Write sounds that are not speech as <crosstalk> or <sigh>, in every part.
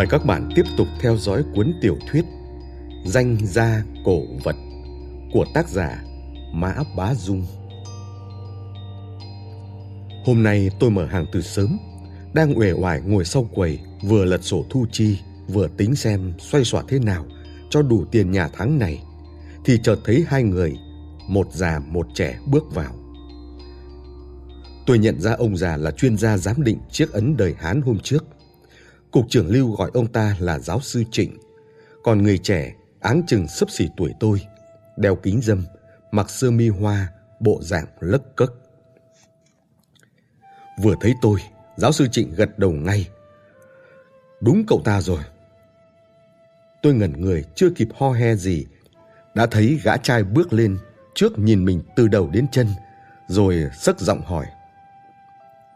Mời các bạn tiếp tục theo dõi cuốn tiểu thuyết Danh gia cổ vật của tác giả Mã Bá Dung. Hôm nay tôi mở hàng từ sớm, đang uể oải ngồi sau quầy, vừa lật sổ thu chi, vừa tính xem xoay xỏa thế nào cho đủ tiền nhà tháng này, thì chợt thấy hai người, một già một trẻ bước vào. Tôi nhận ra ông già là chuyên gia giám định chiếc ấn đời Hán hôm trước – Cục trưởng Lưu gọi ông ta là giáo sư Trịnh, còn người trẻ áng chừng sấp xỉ tuổi tôi, đeo kính dâm, mặc sơ mi hoa, bộ dạng lấc cấc. Vừa thấy tôi, giáo sư Trịnh gật đầu ngay. Đúng cậu ta rồi. Tôi ngẩn người chưa kịp ho he gì, đã thấy gã trai bước lên trước nhìn mình từ đầu đến chân, rồi sức giọng hỏi.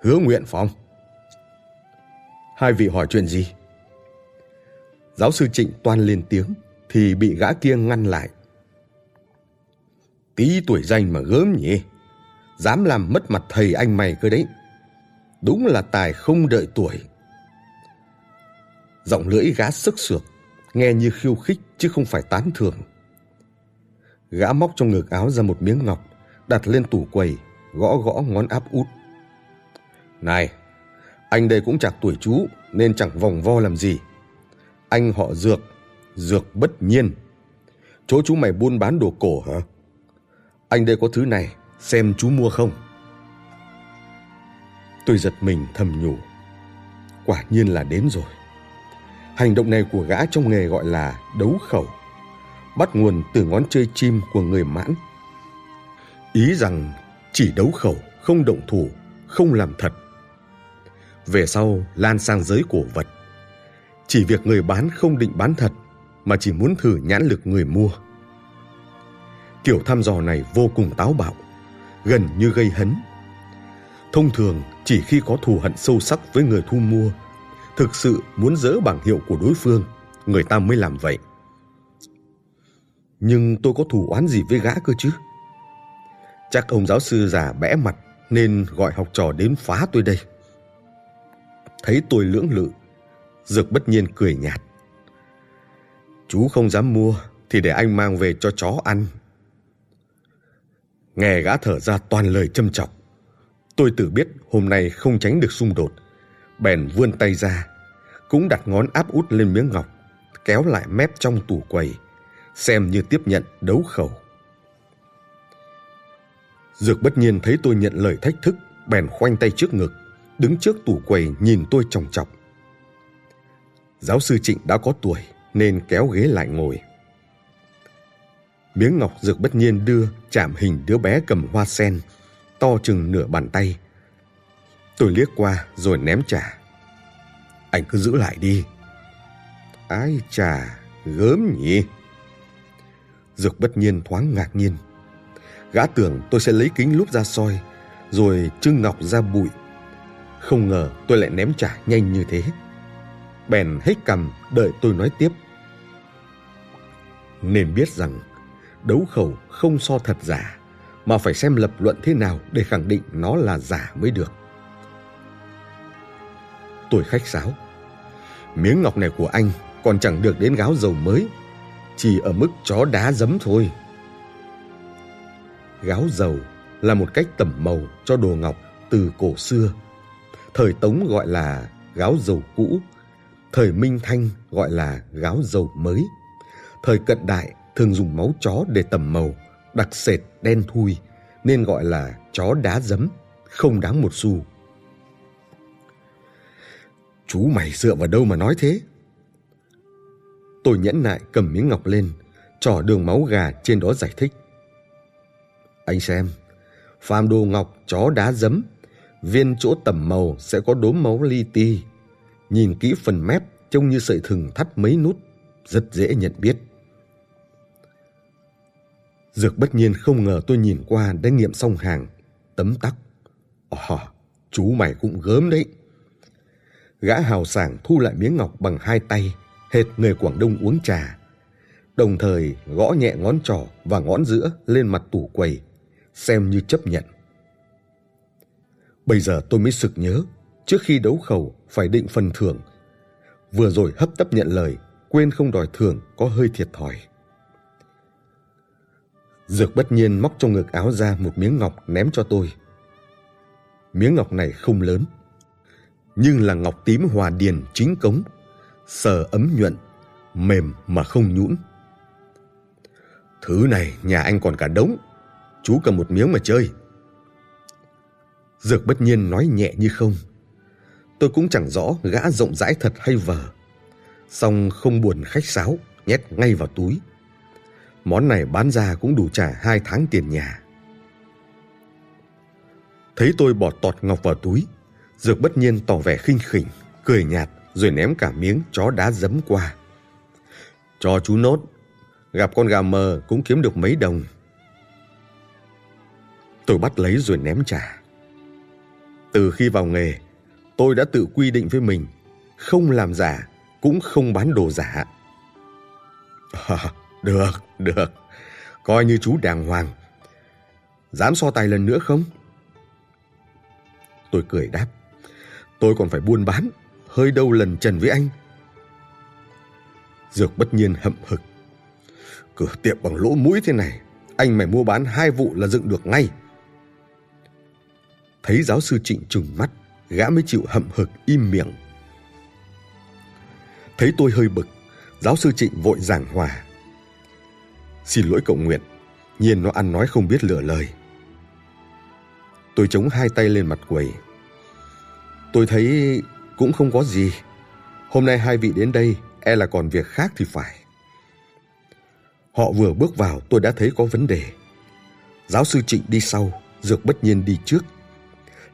Hứa nguyện phong. Hai vị hỏi chuyện gì? Giáo sư Trịnh toan lên tiếng thì bị gã kia ngăn lại. Tí tuổi danh mà gớm nhỉ? Dám làm mất mặt thầy anh mày cơ đấy. Đúng là tài không đợi tuổi. Giọng lưỡi gã sức sược, nghe như khiêu khích chứ không phải tán thưởng. Gã móc trong ngực áo ra một miếng ngọc, đặt lên tủ quầy, gõ gõ ngón áp út. Này, anh đây cũng chạc tuổi chú nên chẳng vòng vo làm gì. Anh họ Dược, Dược bất nhiên. Chỗ chú mày buôn bán đồ cổ hả? Anh đây có thứ này, xem chú mua không? Tôi giật mình thầm nhủ. Quả nhiên là đến rồi. Hành động này của gã trong nghề gọi là đấu khẩu. Bắt nguồn từ ngón chơi chim của người mãn. Ý rằng chỉ đấu khẩu, không động thủ, không làm thật về sau lan sang giới cổ vật. Chỉ việc người bán không định bán thật mà chỉ muốn thử nhãn lực người mua. Kiểu thăm dò này vô cùng táo bạo, gần như gây hấn. Thông thường chỉ khi có thù hận sâu sắc với người thu mua, thực sự muốn dỡ bảng hiệu của đối phương, người ta mới làm vậy. Nhưng tôi có thù oán gì với gã cơ chứ? Chắc ông giáo sư già bẽ mặt nên gọi học trò đến phá tôi đây thấy tôi lưỡng lự, dược bất nhiên cười nhạt. Chú không dám mua thì để anh mang về cho chó ăn. Nghe gã thở ra toàn lời châm chọc, tôi tự biết hôm nay không tránh được xung đột, bèn vươn tay ra, cũng đặt ngón áp út lên miếng ngọc, kéo lại mép trong tủ quầy, xem như tiếp nhận đấu khẩu. Dược bất nhiên thấy tôi nhận lời thách thức, bèn khoanh tay trước ngực đứng trước tủ quầy nhìn tôi chòng chọc. Giáo sư Trịnh đã có tuổi nên kéo ghế lại ngồi. Miếng ngọc dược bất nhiên đưa chạm hình đứa bé cầm hoa sen, to chừng nửa bàn tay. Tôi liếc qua rồi ném trả. Anh cứ giữ lại đi. Ái chà, gớm nhỉ? Dược bất nhiên thoáng ngạc nhiên. Gã tưởng tôi sẽ lấy kính lúp ra soi, rồi trưng ngọc ra bụi không ngờ tôi lại ném trả nhanh như thế. Bèn hết cầm đợi tôi nói tiếp. Nên biết rằng đấu khẩu không so thật giả, mà phải xem lập luận thế nào để khẳng định nó là giả mới được. Tôi khách sáo. Miếng ngọc này của anh còn chẳng được đến gáo dầu mới, chỉ ở mức chó đá giấm thôi. Gáo dầu là một cách tẩm màu cho đồ ngọc từ cổ xưa Thời Tống gọi là gáo dầu cũ, thời Minh Thanh gọi là gáo dầu mới. Thời cận đại thường dùng máu chó để tẩm màu, đặc sệt đen thui nên gọi là chó đá giấm, không đáng một xu. Chú mày dựa vào đâu mà nói thế? Tôi nhẫn nại cầm miếng ngọc lên, trỏ đường máu gà trên đó giải thích. Anh xem, phàm đồ ngọc chó đá giấm viên chỗ tẩm màu sẽ có đốm máu li ti. Nhìn kỹ phần mép trông như sợi thừng thắt mấy nút, rất dễ nhận biết. Dược bất nhiên không ngờ tôi nhìn qua đã nghiệm xong hàng, tấm tắc. Ồ, chú mày cũng gớm đấy. Gã hào sảng thu lại miếng ngọc bằng hai tay, hệt người Quảng Đông uống trà. Đồng thời gõ nhẹ ngón trỏ và ngón giữa lên mặt tủ quầy, xem như chấp nhận. Bây giờ tôi mới sực nhớ, trước khi đấu khẩu phải định phần thưởng. vừa rồi hấp tấp nhận lời, quên không đòi thưởng có hơi thiệt thòi. Dược bất nhiên móc trong ngực áo ra một miếng ngọc ném cho tôi. Miếng ngọc này không lớn, nhưng là ngọc tím hòa điền chính cống, sờ ấm nhuận, mềm mà không nhũn. Thứ này nhà anh còn cả đống, chú cầm một miếng mà chơi. Dược bất nhiên nói nhẹ như không. Tôi cũng chẳng rõ gã rộng rãi thật hay vờ. Xong không buồn khách sáo, nhét ngay vào túi. Món này bán ra cũng đủ trả hai tháng tiền nhà. Thấy tôi bỏ tọt ngọc vào túi, Dược bất nhiên tỏ vẻ khinh khỉnh, cười nhạt rồi ném cả miếng chó đá dấm qua. Cho chú nốt, gặp con gà mờ cũng kiếm được mấy đồng. Tôi bắt lấy rồi ném trả. Từ khi vào nghề, tôi đã tự quy định với mình, không làm giả, cũng không bán đồ giả. À, <laughs> được, được, coi như chú đàng hoàng. Dám so tài lần nữa không? Tôi cười đáp. Tôi còn phải buôn bán, hơi đâu lần trần với anh. Dược bất nhiên hậm hực. Cửa tiệm bằng lỗ mũi thế này, anh mày mua bán hai vụ là dựng được ngay. Thấy giáo sư Trịnh trừng mắt, gã mới chịu hậm hực im miệng. Thấy tôi hơi bực, giáo sư Trịnh vội giảng hòa. Xin lỗi cậu Nguyện, nhiên nó ăn nói không biết lựa lời. Tôi chống hai tay lên mặt quầy. Tôi thấy cũng không có gì. Hôm nay hai vị đến đây, e là còn việc khác thì phải. Họ vừa bước vào tôi đã thấy có vấn đề. Giáo sư Trịnh đi sau, Dược bất nhiên đi trước.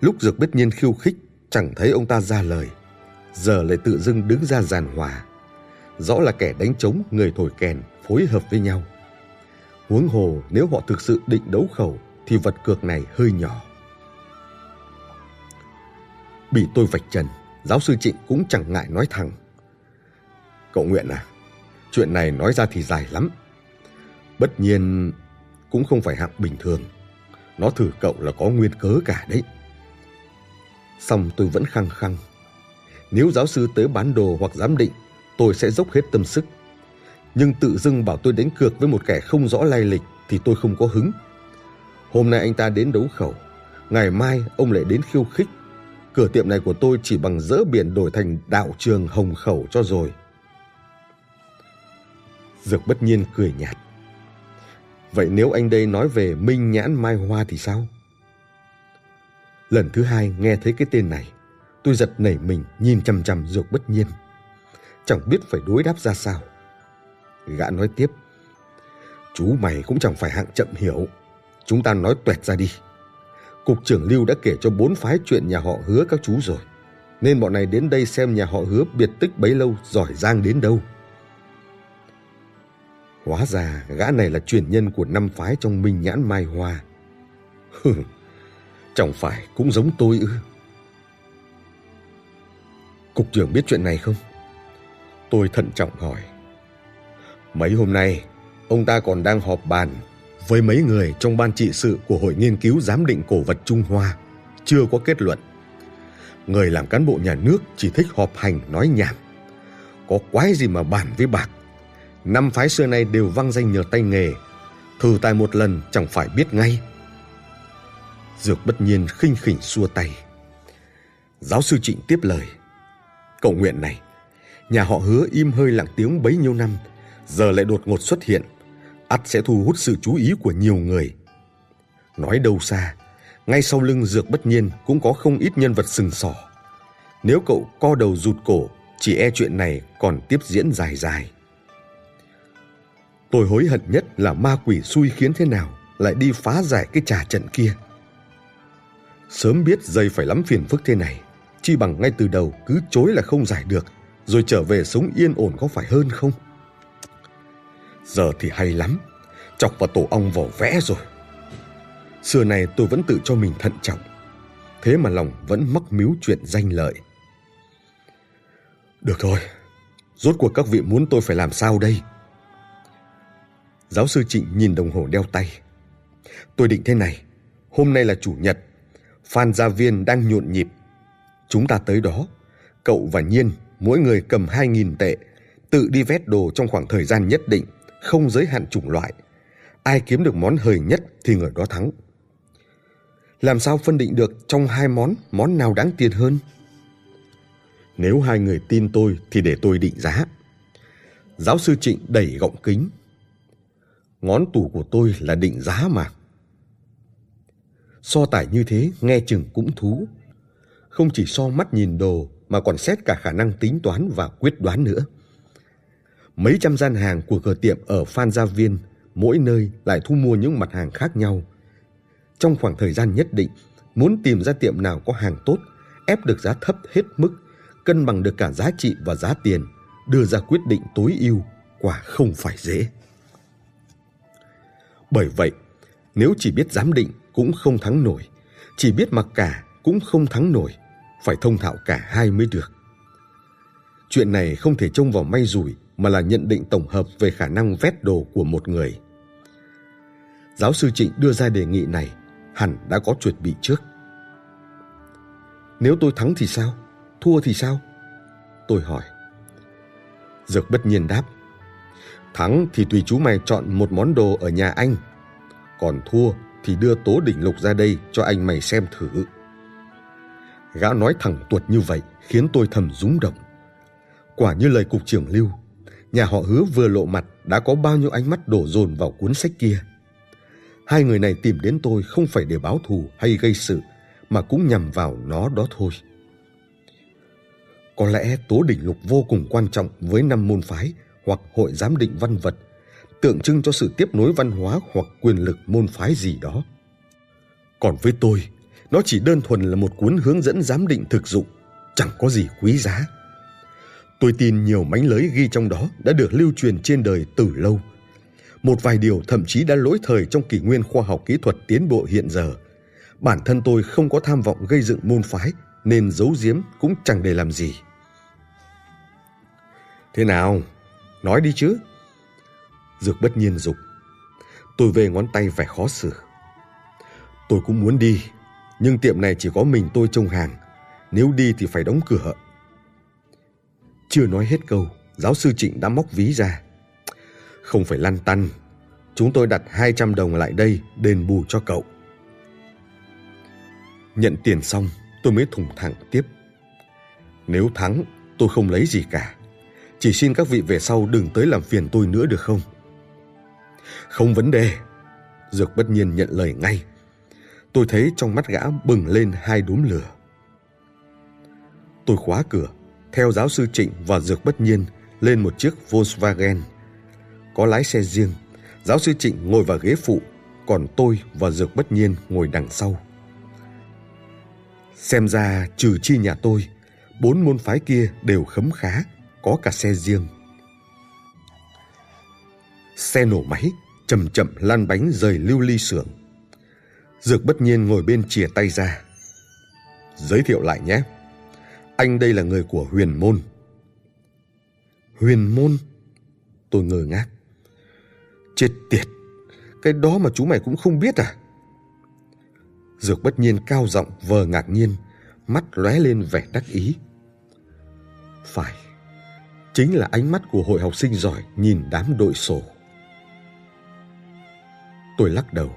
Lúc Dược bất nhiên khiêu khích, chẳng thấy ông ta ra lời. Giờ lại tự dưng đứng ra giàn hòa. Rõ là kẻ đánh trống, người thổi kèn, phối hợp với nhau. Huống hồ nếu họ thực sự định đấu khẩu thì vật cược này hơi nhỏ. Bị tôi vạch trần, giáo sư Trịnh cũng chẳng ngại nói thẳng. Cậu Nguyện à, chuyện này nói ra thì dài lắm. Bất nhiên cũng không phải hạng bình thường. Nó thử cậu là có nguyên cớ cả đấy. Xong tôi vẫn khăng khăng. Nếu giáo sư tới bán đồ hoặc giám định, tôi sẽ dốc hết tâm sức. Nhưng tự dưng bảo tôi đánh cược với một kẻ không rõ lai lịch thì tôi không có hứng. Hôm nay anh ta đến đấu khẩu, ngày mai ông lại đến khiêu khích. Cửa tiệm này của tôi chỉ bằng dỡ biển đổi thành đạo trường hồng khẩu cho rồi. Dược bất nhiên cười nhạt. Vậy nếu anh đây nói về Minh Nhãn Mai Hoa thì sao? Lần thứ hai nghe thấy cái tên này, tôi giật nảy mình nhìn chằm chằm Dược bất nhiên. Chẳng biết phải đối đáp ra sao. Gã nói tiếp. Chú mày cũng chẳng phải hạng chậm hiểu. Chúng ta nói tuẹt ra đi. Cục trưởng Lưu đã kể cho bốn phái chuyện nhà họ hứa các chú rồi. Nên bọn này đến đây xem nhà họ hứa biệt tích bấy lâu giỏi giang đến đâu. Hóa ra gã này là truyền nhân của năm phái trong Minh Nhãn Mai Hoa. <laughs> Chẳng phải cũng giống tôi ư. Cục trưởng biết chuyện này không? Tôi thận trọng hỏi. Mấy hôm nay, ông ta còn đang họp bàn với mấy người trong ban trị sự của Hội Nghiên cứu Giám định Cổ vật Trung Hoa, chưa có kết luận. Người làm cán bộ nhà nước chỉ thích họp hành nói nhảm. Có quái gì mà bàn với bạc. Năm phái xưa nay đều văng danh nhờ tay nghề, thử tài một lần chẳng phải biết ngay. Dược bất nhiên khinh khỉnh xua tay. Giáo sư Trịnh tiếp lời. Cầu nguyện này, nhà họ hứa im hơi lặng tiếng bấy nhiêu năm, giờ lại đột ngột xuất hiện, ắt sẽ thu hút sự chú ý của nhiều người. Nói đâu xa, ngay sau lưng dược bất nhiên cũng có không ít nhân vật sừng sỏ. Nếu cậu co đầu rụt cổ, chỉ e chuyện này còn tiếp diễn dài dài. Tôi hối hận nhất là ma quỷ xui khiến thế nào lại đi phá giải cái trà trận kia. Sớm biết dây phải lắm phiền phức thế này, chi bằng ngay từ đầu cứ chối là không giải được, rồi trở về sống yên ổn có phải hơn không? Giờ thì hay lắm, chọc vào tổ ong vỏ vẽ rồi. Xưa này tôi vẫn tự cho mình thận trọng, thế mà lòng vẫn mắc miếu chuyện danh lợi. Được thôi, rốt cuộc các vị muốn tôi phải làm sao đây? Giáo sư Trịnh nhìn đồng hồ đeo tay. Tôi định thế này, hôm nay là chủ nhật, Phan Gia Viên đang nhộn nhịp. Chúng ta tới đó, cậu và Nhiên mỗi người cầm 2.000 tệ, tự đi vét đồ trong khoảng thời gian nhất định, không giới hạn chủng loại. Ai kiếm được món hời nhất thì người đó thắng. Làm sao phân định được trong hai món, món nào đáng tiền hơn? Nếu hai người tin tôi thì để tôi định giá. Giáo sư Trịnh đẩy gọng kính. Ngón tủ của tôi là định giá mà. So tải như thế nghe chừng cũng thú. Không chỉ so mắt nhìn đồ mà còn xét cả khả năng tính toán và quyết đoán nữa. Mấy trăm gian hàng của cửa tiệm ở Phan Gia Viên, mỗi nơi lại thu mua những mặt hàng khác nhau. Trong khoảng thời gian nhất định, muốn tìm ra tiệm nào có hàng tốt, ép được giá thấp hết mức, cân bằng được cả giá trị và giá tiền, đưa ra quyết định tối ưu, quả không phải dễ. Bởi vậy, nếu chỉ biết giám định cũng không thắng nổi, chỉ biết mặc cả cũng không thắng nổi, phải thông thạo cả hai mới được. Chuyện này không thể trông vào may rủi mà là nhận định tổng hợp về khả năng vét đồ của một người. Giáo sư Trịnh đưa ra đề nghị này hẳn đã có chuẩn bị trước. Nếu tôi thắng thì sao? Thua thì sao? Tôi hỏi. Dược bất nhiên đáp. Thắng thì tùy chú mày chọn một món đồ ở nhà anh. Còn thua thì đưa tố đỉnh lục ra đây cho anh mày xem thử. Gã nói thẳng tuột như vậy khiến tôi thầm rúng động. Quả như lời cục trưởng lưu, nhà họ hứa vừa lộ mặt đã có bao nhiêu ánh mắt đổ dồn vào cuốn sách kia. Hai người này tìm đến tôi không phải để báo thù hay gây sự, mà cũng nhằm vào nó đó thôi. Có lẽ tố đỉnh lục vô cùng quan trọng với năm môn phái hoặc hội giám định văn vật, tượng trưng cho sự tiếp nối văn hóa hoặc quyền lực môn phái gì đó. Còn với tôi, nó chỉ đơn thuần là một cuốn hướng dẫn giám định thực dụng, chẳng có gì quý giá. Tôi tin nhiều mánh lới ghi trong đó đã được lưu truyền trên đời từ lâu. Một vài điều thậm chí đã lỗi thời trong kỷ nguyên khoa học kỹ thuật tiến bộ hiện giờ. Bản thân tôi không có tham vọng gây dựng môn phái nên giấu giếm cũng chẳng để làm gì. Thế nào? Nói đi chứ. Dược bất nhiên dục. Tôi về ngón tay phải khó xử. Tôi cũng muốn đi, nhưng tiệm này chỉ có mình tôi trông hàng. Nếu đi thì phải đóng cửa. Chưa nói hết câu, giáo sư Trịnh đã móc ví ra. Không phải lăn tăn, chúng tôi đặt 200 đồng lại đây đền bù cho cậu. Nhận tiền xong, tôi mới thủng thẳng tiếp. Nếu thắng, tôi không lấy gì cả. Chỉ xin các vị về sau đừng tới làm phiền tôi nữa được không? Không vấn đề. Dược bất nhiên nhận lời ngay. Tôi thấy trong mắt gã bừng lên hai đốm lửa. Tôi khóa cửa, theo giáo sư Trịnh và Dược bất nhiên lên một chiếc Volkswagen. Có lái xe riêng, giáo sư Trịnh ngồi vào ghế phụ, còn tôi và Dược bất nhiên ngồi đằng sau. Xem ra trừ chi nhà tôi, bốn môn phái kia đều khấm khá, có cả xe riêng. Xe nổ máy, chậm chậm lăn bánh rời lưu ly xưởng. Dược bất nhiên ngồi bên chìa tay ra. Giới thiệu lại nhé. Anh đây là người của huyền môn. Huyền môn? Tôi ngờ ngác. Chết tiệt, cái đó mà chú mày cũng không biết à? Dược bất nhiên cao giọng vờ ngạc nhiên, mắt lóe lên vẻ đắc ý. Phải, chính là ánh mắt của hội học sinh giỏi nhìn đám đội sổ. Tôi lắc đầu.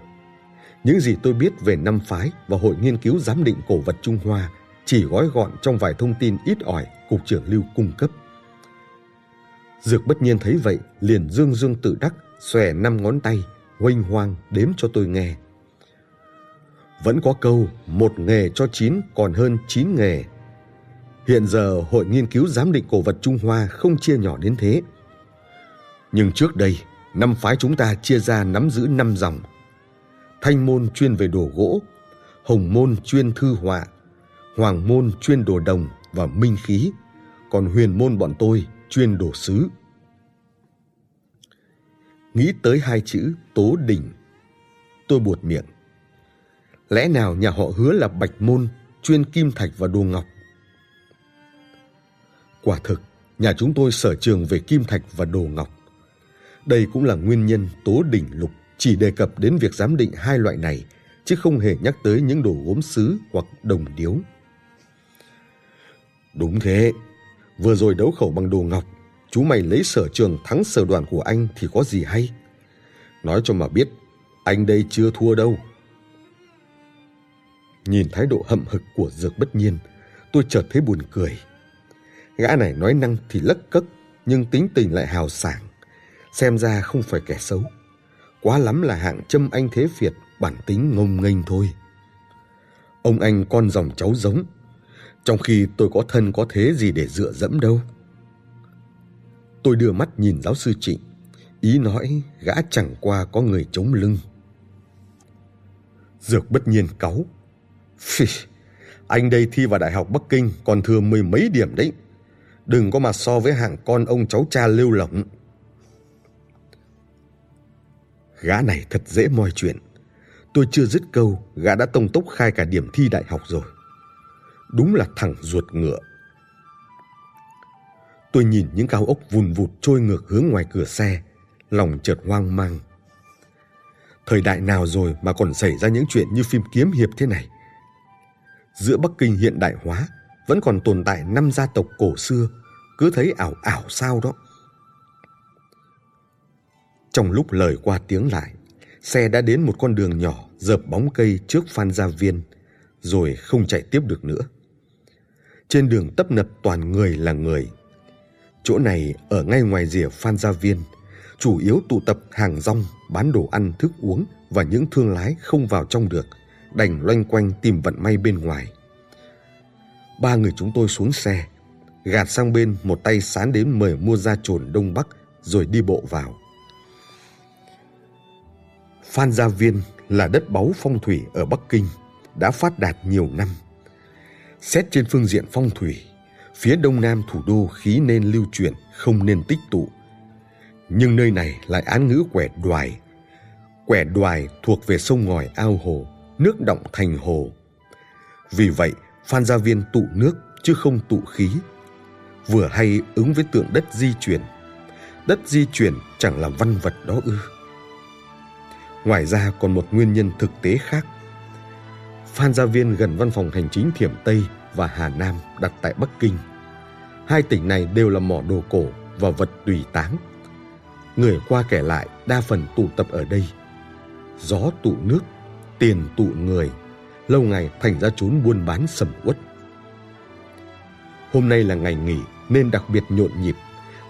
Những gì tôi biết về năm phái và hội nghiên cứu giám định cổ vật Trung Hoa chỉ gói gọn trong vài thông tin ít ỏi cục trưởng lưu cung cấp. Dược bất nhiên thấy vậy, liền dương dương tự đắc, xòe năm ngón tay, huênh hoang đếm cho tôi nghe. Vẫn có câu, một nghề cho chín còn hơn chín nghề. Hiện giờ Hội Nghiên cứu Giám định Cổ vật Trung Hoa không chia nhỏ đến thế. Nhưng trước đây, năm phái chúng ta chia ra nắm giữ năm dòng. Thanh môn chuyên về đồ gỗ, hồng môn chuyên thư họa, hoàng môn chuyên đồ đồng và minh khí, còn huyền môn bọn tôi chuyên đồ sứ. Nghĩ tới hai chữ tố đỉnh, tôi buột miệng. Lẽ nào nhà họ hứa là bạch môn, chuyên kim thạch và đồ ngọc? Quả thực, nhà chúng tôi sở trường về kim thạch và đồ ngọc. Đây cũng là nguyên nhân Tố Đỉnh Lục chỉ đề cập đến việc giám định hai loại này, chứ không hề nhắc tới những đồ gốm sứ hoặc đồng điếu. Đúng thế, Vừa rồi đấu khẩu bằng đồ ngọc, chú mày lấy sở trường thắng sở đoàn của anh thì có gì hay? Nói cho mà biết, anh đây chưa thua đâu. Nhìn thái độ hậm hực của Dược bất nhiên, tôi chợt thấy buồn cười. Gã này nói năng thì lất cất, nhưng tính tình lại hào sảng. Xem ra không phải kẻ xấu. Quá lắm là hạng châm anh thế Việt, bản tính ngông nghênh thôi. Ông anh con dòng cháu giống, trong khi tôi có thân có thế gì để dựa dẫm đâu. Tôi đưa mắt nhìn giáo sư Trịnh, ý nói gã chẳng qua có người chống lưng. Dược bất nhiên cáu. Phì, anh đây thi vào Đại học Bắc Kinh còn thừa mười mấy điểm đấy. Đừng có mà so với hạng con ông cháu cha lưu lỏng. Gã này thật dễ moi chuyện. Tôi chưa dứt câu, gã đã tông tốc khai cả điểm thi đại học rồi. Đúng là thằng ruột ngựa. Tôi nhìn những cao ốc vùn vụt trôi ngược hướng ngoài cửa xe, lòng chợt hoang mang. Thời đại nào rồi mà còn xảy ra những chuyện như phim kiếm hiệp thế này? Giữa Bắc Kinh hiện đại hóa vẫn còn tồn tại năm gia tộc cổ xưa, cứ thấy ảo ảo sao đó. Trong lúc lời qua tiếng lại, xe đã đến một con đường nhỏ dợp bóng cây trước Phan Gia Viên, rồi không chạy tiếp được nữa. Trên đường tấp nập toàn người là người. Chỗ này ở ngay ngoài rìa Phan Gia Viên, chủ yếu tụ tập hàng rong, bán đồ ăn, thức uống và những thương lái không vào trong được, đành loanh quanh tìm vận may bên ngoài. Ba người chúng tôi xuống xe, gạt sang bên một tay sán đến mời mua ra trồn Đông Bắc rồi đi bộ vào. Phan Gia Viên là đất báu phong thủy ở Bắc Kinh, đã phát đạt nhiều năm. Xét trên phương diện phong thủy, phía đông nam thủ đô khí nên lưu chuyển, không nên tích tụ. Nhưng nơi này lại án ngữ quẻ đoài. Quẻ đoài thuộc về sông ngòi ao hồ, nước động thành hồ. Vì vậy, Phan Gia Viên tụ nước chứ không tụ khí. Vừa hay ứng với tượng đất di chuyển. Đất di chuyển chẳng là văn vật đó ư. Ngoài ra còn một nguyên nhân thực tế khác. Phan Gia Viên gần văn phòng hành chính Thiểm Tây và Hà Nam đặt tại Bắc Kinh. Hai tỉnh này đều là mỏ đồ cổ và vật tùy táng. Người qua kẻ lại đa phần tụ tập ở đây. Gió tụ nước, tiền tụ người, lâu ngày thành ra chốn buôn bán sầm uất. Hôm nay là ngày nghỉ nên đặc biệt nhộn nhịp.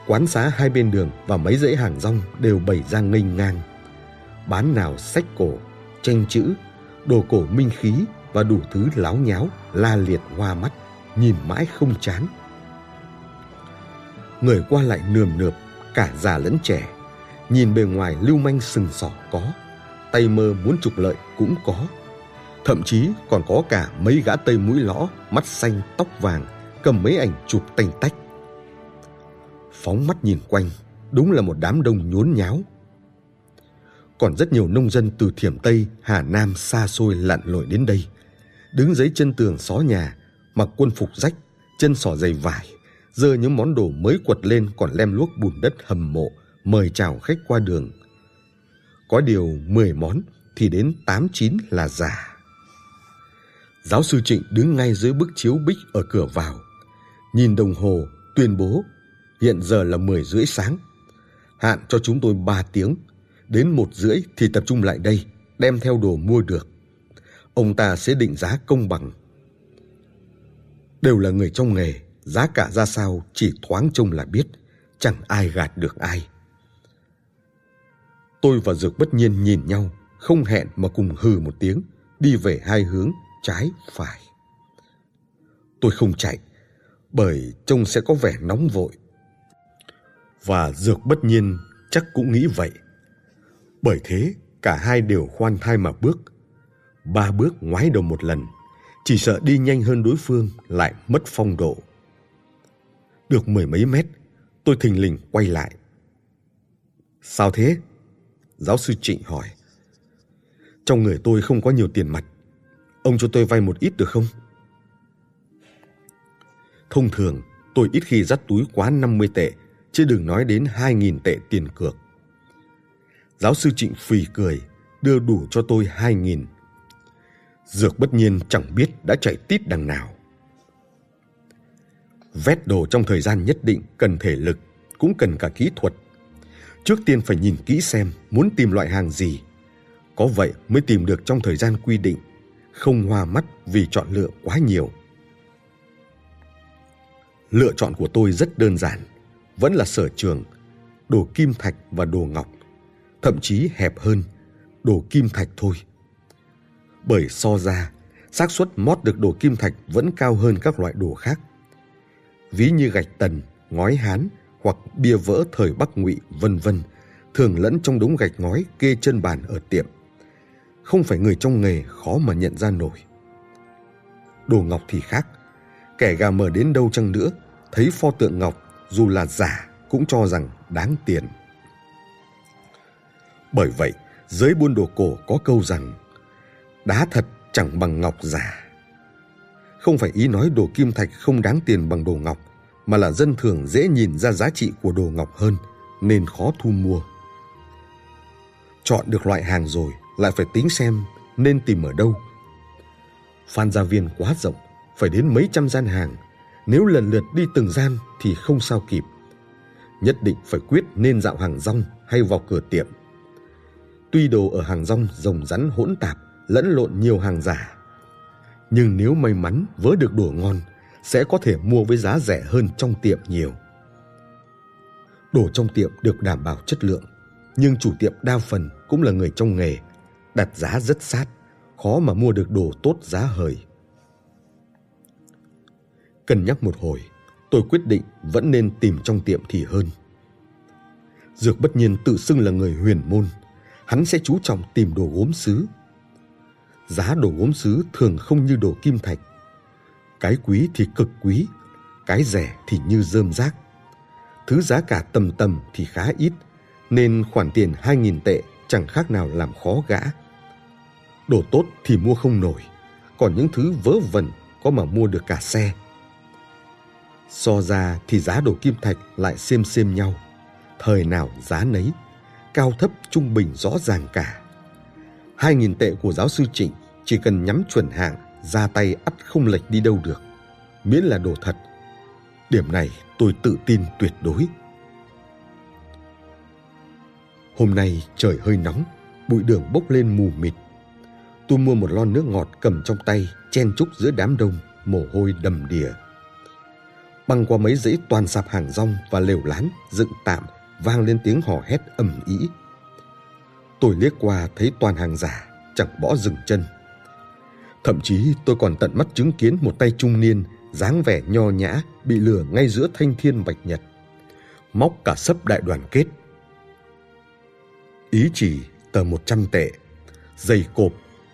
Quán xá hai bên đường và mấy dãy hàng rong đều bày ra nghênh ngang bán nào sách cổ, tranh chữ, đồ cổ minh khí và đủ thứ láo nháo, la liệt hoa mắt, nhìn mãi không chán. Người qua lại nườm nượp, cả già lẫn trẻ, nhìn bề ngoài lưu manh sừng sỏ có, tay mơ muốn trục lợi cũng có. Thậm chí còn có cả mấy gã tây mũi lõ, mắt xanh, tóc vàng, cầm mấy ảnh chụp tanh tách. Phóng mắt nhìn quanh, đúng là một đám đông nhốn nháo, còn rất nhiều nông dân từ Thiểm Tây, Hà Nam xa xôi lặn lội đến đây. Đứng dưới chân tường xó nhà, mặc quân phục rách, chân sỏ giày vải, dơ những món đồ mới quật lên còn lem luốc bùn đất hầm mộ, mời chào khách qua đường. Có điều 10 món thì đến 8-9 là giả. Giáo sư Trịnh đứng ngay dưới bức chiếu bích ở cửa vào, nhìn đồng hồ, tuyên bố hiện giờ là 10 rưỡi sáng. Hạn cho chúng tôi 3 tiếng Đến một rưỡi thì tập trung lại đây, đem theo đồ mua được. Ông ta sẽ định giá công bằng. Đều là người trong nghề, giá cả ra sao chỉ thoáng trông là biết, chẳng ai gạt được ai. Tôi và Dược bất nhiên nhìn nhau, không hẹn mà cùng hừ một tiếng, đi về hai hướng, trái, phải. Tôi không chạy, bởi trông sẽ có vẻ nóng vội. Và Dược bất nhiên chắc cũng nghĩ vậy. Bởi thế, cả hai đều khoan thai mà bước. Ba bước ngoái đầu một lần, chỉ sợ đi nhanh hơn đối phương lại mất phong độ. Được mười mấy mét, tôi thình lình quay lại. Sao thế? Giáo sư Trịnh hỏi. Trong người tôi không có nhiều tiền mặt. Ông cho tôi vay một ít được không? Thông thường, tôi ít khi dắt túi quá 50 tệ, chứ đừng nói đến 2.000 tệ tiền cược. Giáo sư Trịnh phì cười, đưa đủ cho tôi hai nghìn. Dược bất nhiên chẳng biết đã chạy tít đằng nào. Vét đồ trong thời gian nhất định cần thể lực, cũng cần cả kỹ thuật. Trước tiên phải nhìn kỹ xem muốn tìm loại hàng gì. Có vậy mới tìm được trong thời gian quy định, không hoa mắt vì chọn lựa quá nhiều. Lựa chọn của tôi rất đơn giản, vẫn là sở trường, đồ kim thạch và đồ ngọc, thậm chí hẹp hơn, đồ kim thạch thôi. Bởi so ra, xác suất mót được đồ kim thạch vẫn cao hơn các loại đồ khác. Ví như gạch tần, ngói hán hoặc bia vỡ thời Bắc Ngụy vân vân, thường lẫn trong đống gạch ngói kê chân bàn ở tiệm. Không phải người trong nghề khó mà nhận ra nổi. Đồ ngọc thì khác, kẻ gà mờ đến đâu chăng nữa, thấy pho tượng ngọc dù là giả cũng cho rằng đáng tiền. Bởi vậy, giới buôn đồ cổ có câu rằng đá thật chẳng bằng ngọc giả. Không phải ý nói đồ kim thạch không đáng tiền bằng đồ ngọc, mà là dân thường dễ nhìn ra giá trị của đồ ngọc hơn nên khó thu mua. Chọn được loại hàng rồi lại phải tính xem nên tìm ở đâu. Phan gia viên quá rộng, phải đến mấy trăm gian hàng. Nếu lần lượt đi từng gian thì không sao kịp. Nhất định phải quyết nên dạo hàng rong hay vào cửa tiệm. Tuy đồ ở hàng rong rồng rắn hỗn tạp, lẫn lộn nhiều hàng giả. Nhưng nếu may mắn vớ được đồ ngon, sẽ có thể mua với giá rẻ hơn trong tiệm nhiều. Đồ trong tiệm được đảm bảo chất lượng, nhưng chủ tiệm đa phần cũng là người trong nghề, đặt giá rất sát, khó mà mua được đồ tốt giá hời. Cân nhắc một hồi, tôi quyết định vẫn nên tìm trong tiệm thì hơn. Dược bất nhiên tự xưng là người huyền môn, hắn sẽ chú trọng tìm đồ gốm sứ. Giá đồ gốm sứ thường không như đồ kim thạch. Cái quý thì cực quý, cái rẻ thì như rơm rác. Thứ giá cả tầm tầm thì khá ít, nên khoản tiền 2.000 tệ chẳng khác nào làm khó gã. Đồ tốt thì mua không nổi, còn những thứ vớ vẩn có mà mua được cả xe. So ra thì giá đồ kim thạch lại xem xem nhau, thời nào giá nấy, cao thấp trung bình rõ ràng cả. 2.000 tệ của giáo sư Trịnh chỉ cần nhắm chuẩn hạng, ra tay ắt không lệch đi đâu được, miễn là đồ thật. Điểm này tôi tự tin tuyệt đối. Hôm nay trời hơi nóng, bụi đường bốc lên mù mịt. Tôi mua một lon nước ngọt cầm trong tay, chen chúc giữa đám đông, mồ hôi đầm đìa. Băng qua mấy dãy toàn sạp hàng rong và lều lán dựng tạm vang lên tiếng hò hét ầm ĩ. Tôi liếc qua thấy toàn hàng giả, chẳng bỏ dừng chân. Thậm chí tôi còn tận mắt chứng kiến một tay trung niên dáng vẻ nho nhã bị lừa ngay giữa thanh thiên bạch nhật. Móc cả sấp đại đoàn kết. Ý chỉ tờ một trăm tệ, giày cộp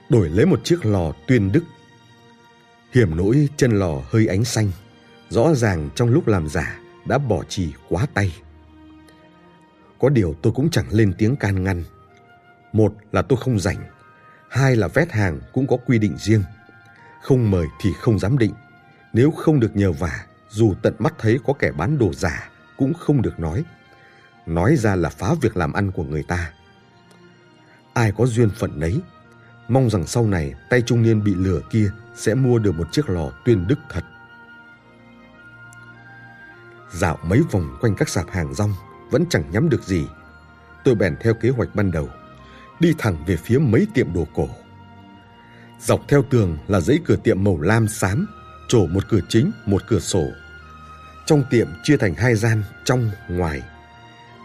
đổi lấy một chiếc lò tuyên đức. Hiểm nỗi chân lò hơi ánh xanh, rõ ràng trong lúc làm giả đã bỏ trì quá tay. Có điều tôi cũng chẳng lên tiếng can ngăn. Một là tôi không rảnh, hai là vét hàng cũng có quy định riêng. Không mời thì không dám định. Nếu không được nhờ vả, dù tận mắt thấy có kẻ bán đồ giả cũng không được nói. Nói ra là phá việc làm ăn của người ta. Ai có duyên phận nấy, mong rằng sau này tay trung niên bị lừa kia sẽ mua được một chiếc lò tuyên đức thật. Dạo mấy vòng quanh các sạp hàng rong, vẫn chẳng nhắm được gì. Tôi bèn theo kế hoạch ban đầu, đi thẳng về phía mấy tiệm đồ cổ. Dọc theo tường là dãy cửa tiệm màu lam xám, trổ một cửa chính, một cửa sổ. Trong tiệm chia thành hai gian, trong, ngoài.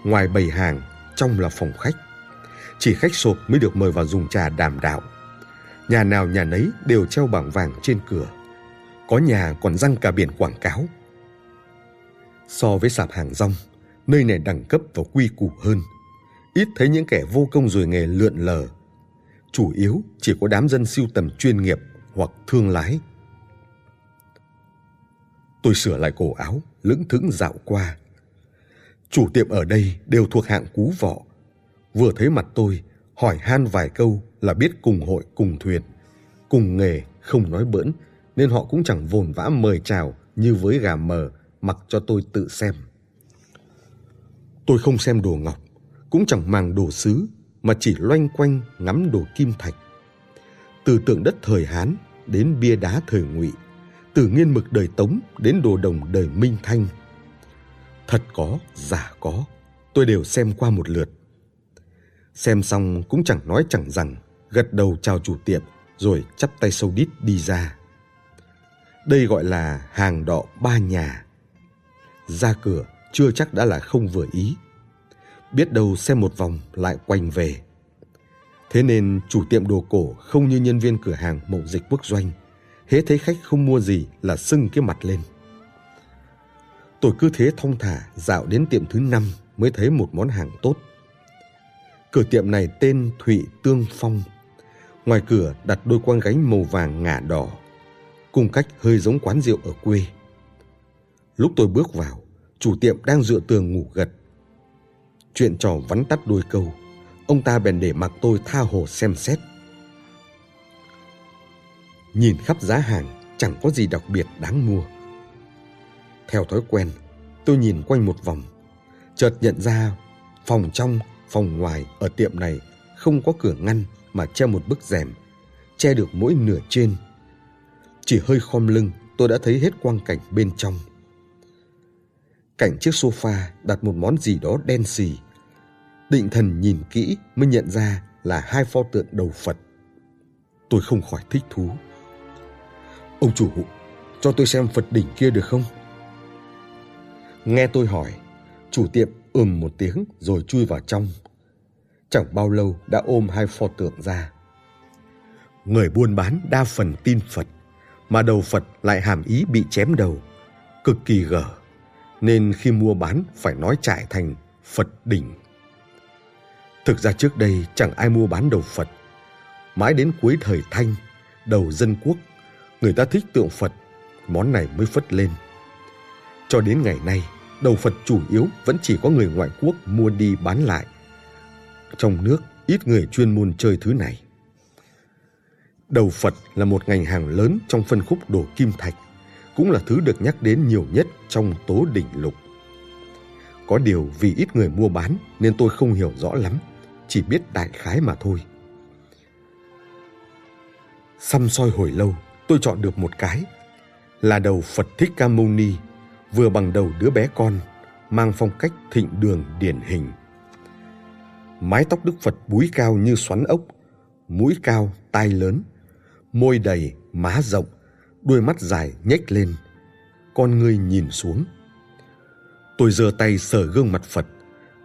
Ngoài bày hàng, trong là phòng khách. Chỉ khách sộp mới được mời vào dùng trà đàm đạo. Nhà nào nhà nấy đều treo bảng vàng trên cửa. Có nhà còn răng cả biển quảng cáo. So với sạp hàng rong, nơi này đẳng cấp và quy củ hơn. Ít thấy những kẻ vô công rồi nghề lượn lờ. Chủ yếu chỉ có đám dân siêu tầm chuyên nghiệp hoặc thương lái. Tôi sửa lại cổ áo, lững thững dạo qua. Chủ tiệm ở đây đều thuộc hạng cú vọ. Vừa thấy mặt tôi, hỏi han vài câu là biết cùng hội cùng thuyền. Cùng nghề, không nói bỡn, nên họ cũng chẳng vồn vã mời chào như với gà mờ mặc cho tôi tự xem. Tôi không xem đồ ngọc, cũng chẳng màng đồ sứ, mà chỉ loanh quanh ngắm đồ kim thạch. Từ tượng đất thời Hán đến bia đá thời Ngụy, từ nghiên mực đời Tống đến đồ đồng đời Minh Thanh. Thật có, giả có, tôi đều xem qua một lượt. Xem xong cũng chẳng nói chẳng rằng, gật đầu chào chủ tiệm rồi chắp tay sâu đít đi ra. Đây gọi là hàng đọ ba nhà. Ra cửa chưa chắc đã là không vừa ý. Biết đâu xem một vòng lại quanh về. Thế nên chủ tiệm đồ cổ không như nhân viên cửa hàng mậu dịch quốc doanh. Hễ thấy khách không mua gì là sưng cái mặt lên. Tôi cứ thế thong thả dạo đến tiệm thứ năm mới thấy một món hàng tốt. Cửa tiệm này tên Thụy Tương Phong. Ngoài cửa đặt đôi quang gánh màu vàng ngả đỏ, cung cách hơi giống quán rượu ở quê. Lúc tôi bước vào, chủ tiệm đang dựa tường ngủ gật. Chuyện trò vắn tắt đôi câu, ông ta bèn để mặc tôi tha hồ xem xét. Nhìn khắp giá hàng, chẳng có gì đặc biệt đáng mua. Theo thói quen, tôi nhìn quanh một vòng, chợt nhận ra phòng trong, phòng ngoài ở tiệm này không có cửa ngăn mà treo một bức rèm, che được mỗi nửa trên. Chỉ hơi khom lưng, tôi đã thấy hết quang cảnh bên trong. Cạnh chiếc sofa đặt một món gì đó đen xì. Định thần nhìn kỹ mới nhận ra là hai pho tượng đầu Phật. Tôi không khỏi thích thú. Ông chủ, cho tôi xem Phật đỉnh kia được không? Nghe tôi hỏi, chủ tiệm ừm một tiếng rồi chui vào trong. Chẳng bao lâu đã ôm hai pho tượng ra. Người buôn bán đa phần tin Phật, mà đầu Phật lại hàm ý bị chém đầu, cực kỳ gở, nên khi mua bán phải nói trại thành Phật đỉnh. Thực ra trước đây chẳng ai mua bán đầu Phật. Mãi đến cuối thời Thanh, đầu dân quốc, người ta thích tượng Phật, món này mới phất lên. Cho đến ngày nay, đầu Phật chủ yếu vẫn chỉ có người ngoại quốc mua đi bán lại. Trong nước, ít người chuyên môn chơi thứ này. Đầu Phật là một ngành hàng lớn trong phân khúc đồ kim thạch, cũng là thứ được nhắc đến nhiều nhất trong tố đỉnh lục. Có điều vì ít người mua bán nên tôi không hiểu rõ lắm, chỉ biết đại khái mà thôi. Xăm soi hồi lâu, tôi chọn được một cái, là đầu Phật Thích Ca Mâu Ni vừa bằng đầu đứa bé con, mang phong cách thịnh đường điển hình. Mái tóc Đức Phật búi cao như xoắn ốc, mũi cao, tai lớn, môi đầy, má rộng, đuôi mắt dài nhếch lên, con ngươi nhìn xuống. Tôi giơ tay sờ gương mặt Phật,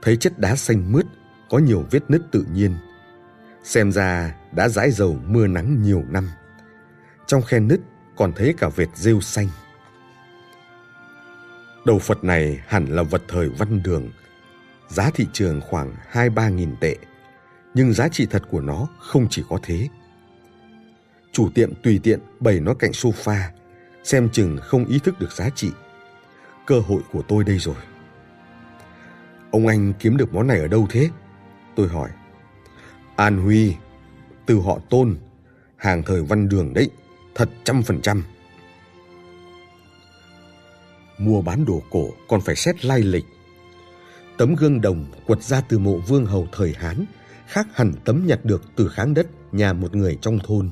thấy chất đá xanh mướt, có nhiều vết nứt tự nhiên. Xem ra đã dãi dầu mưa nắng nhiều năm. Trong khe nứt còn thấy cả vệt rêu xanh. Đầu Phật này hẳn là vật thời văn đường, giá thị trường khoảng hai ba nghìn tệ, nhưng giá trị thật của nó không chỉ có thế. Chủ tiệm tùy tiện bày nó cạnh sofa, xem chừng không ý thức được giá trị. Cơ hội của tôi đây rồi. Ông anh kiếm được món này ở đâu thế? Tôi hỏi. An Huy, từ họ tôn, hàng thời văn đường đấy, thật trăm phần trăm mua bán đồ cổ còn phải xét lai lịch. Tấm gương đồng quật ra từ mộ vương hầu thời Hán khác hẳn tấm nhặt được từ kháng đất nhà một người trong thôn.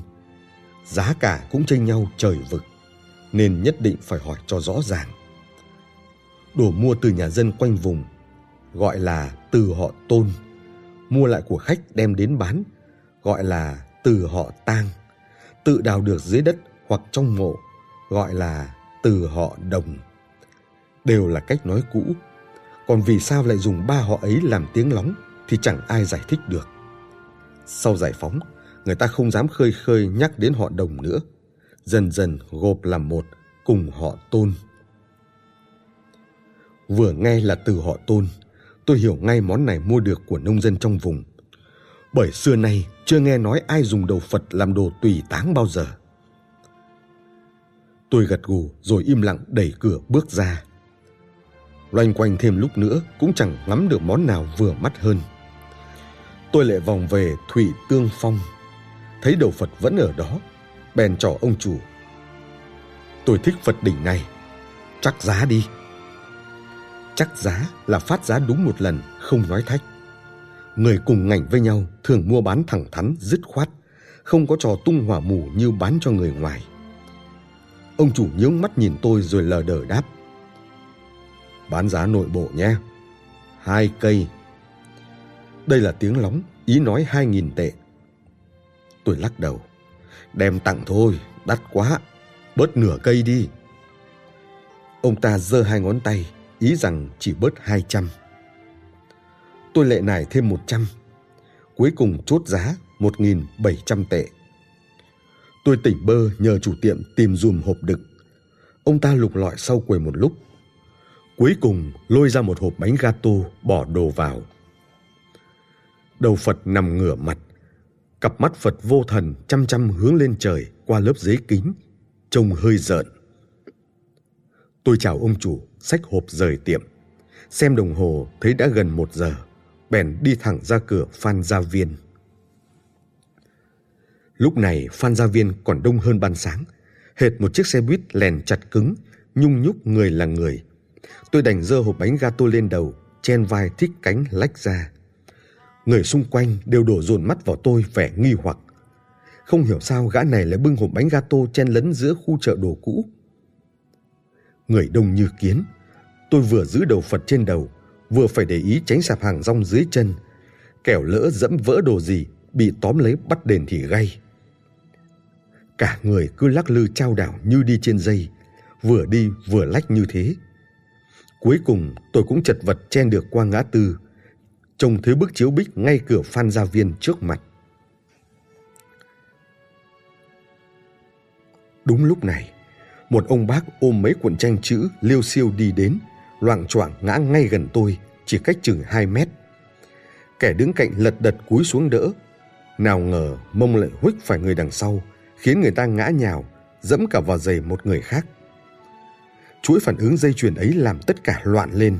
Giá cả cũng chênh nhau trời vực, nên nhất định phải hỏi cho rõ ràng. Đồ mua từ nhà dân quanh vùng, gọi là từ họ tôn. Mua lại của khách đem đến bán, gọi là từ họ tang. Tự đào được dưới đất hoặc trong mộ, gọi là từ họ đồng đều là cách nói cũ. Còn vì sao lại dùng ba họ ấy làm tiếng lóng thì chẳng ai giải thích được. Sau giải phóng, người ta không dám khơi khơi nhắc đến họ đồng nữa. Dần dần gộp làm một, cùng họ tôn. Vừa nghe là từ họ tôn, tôi hiểu ngay món này mua được của nông dân trong vùng. Bởi xưa nay chưa nghe nói ai dùng đầu Phật làm đồ tùy táng bao giờ. Tôi gật gù rồi im lặng đẩy cửa bước ra. Loanh quanh thêm lúc nữa cũng chẳng ngắm được món nào vừa mắt hơn. Tôi lại vòng về Thủy Tương Phong, thấy đầu Phật vẫn ở đó, bèn trỏ ông chủ. Tôi thích Phật đỉnh này, chắc giá đi. Chắc giá là phát giá đúng một lần, không nói thách. Người cùng ngành với nhau thường mua bán thẳng thắn, dứt khoát, không có trò tung hỏa mù như bán cho người ngoài. Ông chủ nhướng mắt nhìn tôi rồi lờ đờ đáp. Bán giá nội bộ nhé. Hai cây. Đây là tiếng lóng, ý nói hai nghìn tệ. Tôi lắc đầu. Đem tặng thôi, đắt quá. Bớt nửa cây đi. Ông ta giơ hai ngón tay, ý rằng chỉ bớt hai trăm. Tôi lệ nải thêm một trăm. Cuối cùng chốt giá một nghìn bảy trăm tệ. Tôi tỉnh bơ nhờ chủ tiệm tìm dùm hộp đựng. Ông ta lục lọi sau quầy một lúc. Cuối cùng lôi ra một hộp bánh gato bỏ đồ vào. Đầu Phật nằm ngửa mặt. Cặp mắt Phật vô thần chăm chăm hướng lên trời qua lớp giấy kính. Trông hơi giận. Tôi chào ông chủ, xách hộp rời tiệm. Xem đồng hồ thấy đã gần một giờ. Bèn đi thẳng ra cửa Phan Gia Viên. Lúc này Phan Gia Viên còn đông hơn ban sáng. Hệt một chiếc xe buýt lèn chặt cứng, nhung nhúc người là người. Tôi đành dơ hộp bánh gato lên đầu, chen vai thích cánh lách ra. Người xung quanh đều đổ dồn mắt vào tôi vẻ nghi hoặc. Không hiểu sao gã này lại bưng hộp bánh gato chen lấn giữa khu chợ đồ cũ. Người đông như kiến. Tôi vừa giữ đầu Phật trên đầu, vừa phải để ý tránh sạp hàng rong dưới chân. Kẻo lỡ dẫm vỡ đồ gì, bị tóm lấy bắt đền thì gay. Cả người cứ lắc lư trao đảo như đi trên dây, vừa đi vừa lách như thế. Cuối cùng tôi cũng chật vật chen được qua ngã tư, trông thấy bức chiếu bích ngay cửa Phan Gia Viên trước mặt. Đúng lúc này, một ông bác ôm mấy cuộn tranh chữ liêu siêu đi đến, loạng choạng ngã ngay gần tôi, chỉ cách chừng hai mét. Kẻ đứng cạnh lật đật cúi xuống đỡ. Nào ngờ mông lại huých phải người đằng sau, khiến người ta ngã nhào, dẫm cả vào giày một người khác. Chuỗi phản ứng dây chuyền ấy làm tất cả loạn lên.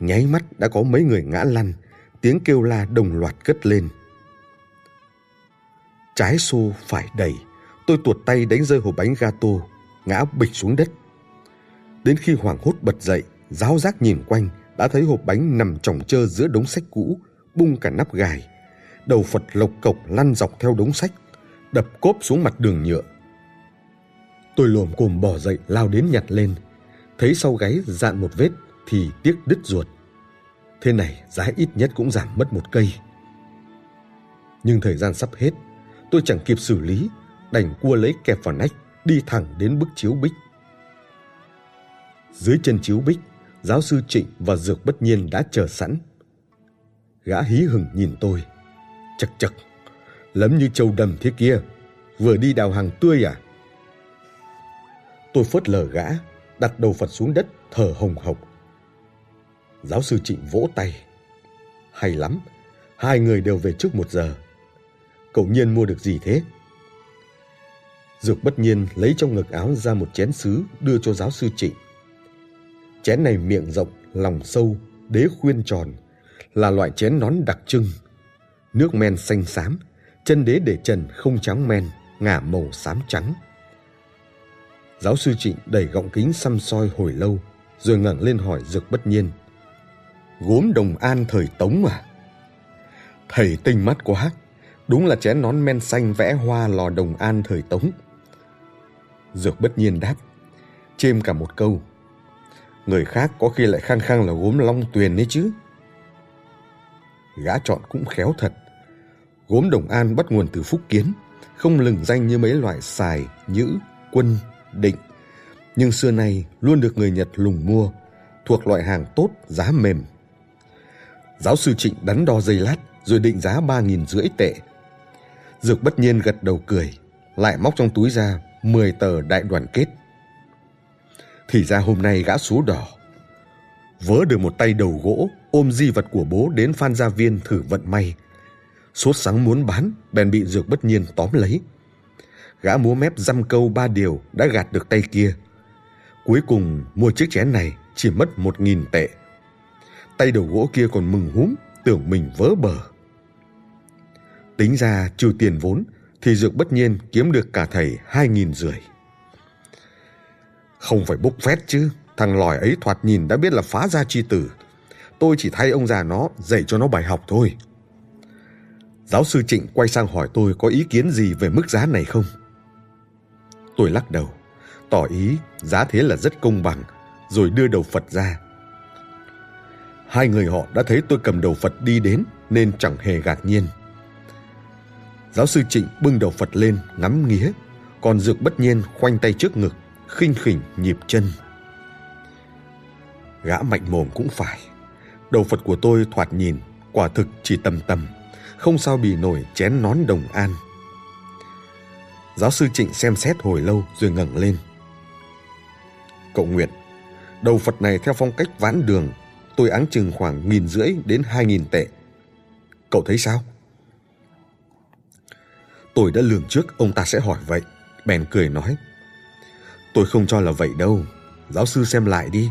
Nháy mắt đã có mấy người ngã lăn, tiếng kêu la đồng loạt cất lên. Trái xô phải đẩy, tôi tuột tay đánh rơi hộp bánh gato, ngã bịch xuống đất. Đến khi hoảng hốt bật dậy, giáo giác nhìn quanh, đã thấy hộp bánh nằm chồng chơ giữa đống sách cũ, bung cả nắp gài. Đầu Phật lộc cộc lăn dọc theo đống sách, đập cốp xuống mặt đường nhựa. Tôi lồm cồm bỏ dậy lao đến nhặt lên, thấy sau gáy dạn một vết thì tiếc đứt ruột. Thế này giá ít nhất cũng giảm mất một cây. Nhưng thời gian sắp hết, tôi chẳng kịp xử lý, đành cua lấy kẹp vào nách, đi thẳng đến bức chiếu bích. Dưới chân chiếu bích, giáo sư Trịnh và Dược Bất Nhiên đã chờ sẵn. Gã hí hửng nhìn tôi, chật chật, lấm như trâu đầm thế kia, vừa đi đào hàng tươi à? Tôi phớt lờ gã, đặt đầu Phật xuống đất, thở hồng hộc. Giáo sư Trịnh vỗ tay. Hay lắm, hai người đều về trước một giờ. Cậu nhiên mua được gì thế? Dược bất nhiên lấy trong ngực áo ra một chén sứ đưa cho giáo sư Trịnh. Chén này miệng rộng, lòng sâu, đế khuyên tròn, là loại chén nón đặc trưng. Nước men xanh xám, chân đế để trần không trắng men, ngả màu xám trắng. Giáo sư Trịnh đẩy gọng kính xăm soi hồi lâu, rồi ngẩng lên hỏi Dược bất nhiên. Gốm đồng an thời Tống à? Thầy tinh mắt quá, đúng là chén nón men xanh vẽ hoa lò đồng an thời Tống. Dược bất nhiên đáp, chêm cả một câu. Người khác có khi lại khăng khăng là gốm long tuyền đấy chứ. Gã chọn cũng khéo thật. Gốm đồng an bắt nguồn từ phúc kiến, không lừng danh như mấy loại xài, nhữ, quân, định. Nhưng xưa nay luôn được người Nhật lùng mua, thuộc loại hàng tốt, giá mềm. Giáo sư Trịnh đắn đo giây lát, rồi định giá ba nghìn rưỡi tệ. Dược bất nhiên gật đầu cười, lại móc trong túi ra 10 tờ đại đoàn kết. Thì ra hôm nay gã số đỏ. Vớ được một tay đầu gỗ, ôm di vật của bố đến Phan Gia Viên thử vận may. Sốt sáng muốn bán, bèn bị dược bất nhiên tóm lấy. Gã múa mép dăm câu ba điều đã gạt được tay kia. Cuối cùng mua chiếc chén này chỉ mất một nghìn tệ. Tay đầu gỗ kia còn mừng húm, tưởng mình vớ bờ. Tính ra trừ tiền vốn, thì Dược bất nhiên kiếm được cả thầy hai nghìn rưỡi. Không phải bốc phét chứ, thằng lòi ấy thoạt nhìn đã biết là phá gia chi tử. Tôi chỉ thay ông già nó dạy cho nó bài học thôi. Giáo sư Trịnh quay sang hỏi tôi có ý kiến gì về mức giá này không? Tôi lắc đầu. tỏ ý giá thế là rất công bằng, rồi đưa đầu Phật ra. Hai người họ đã thấy tôi cầm đầu Phật đi đến nên chẳng hề ngạc nhiên. Giáo sư Trịnh bưng đầu Phật lên ngắm nghía, còn Dược bất nhiên khoanh tay trước ngực, khinh khỉnh nhịp chân. Gã mạnh mồm cũng phải. Đầu Phật của tôi thoạt nhìn, quả thực chỉ tầm tầm, không sao bị nổi chén nón đồng an. Giáo sư Trịnh xem xét hồi lâu rồi ngẩng lên. Cậu Nguyệt, đầu Phật này theo phong cách ván đường, tôi áng chừng khoảng nghìn rưỡi đến hai nghìn tệ. Cậu thấy sao? Tôi đã lường trước ông ta sẽ hỏi vậy, bèn cười nói. Tôi không cho là vậy đâu, giáo sư xem lại đi.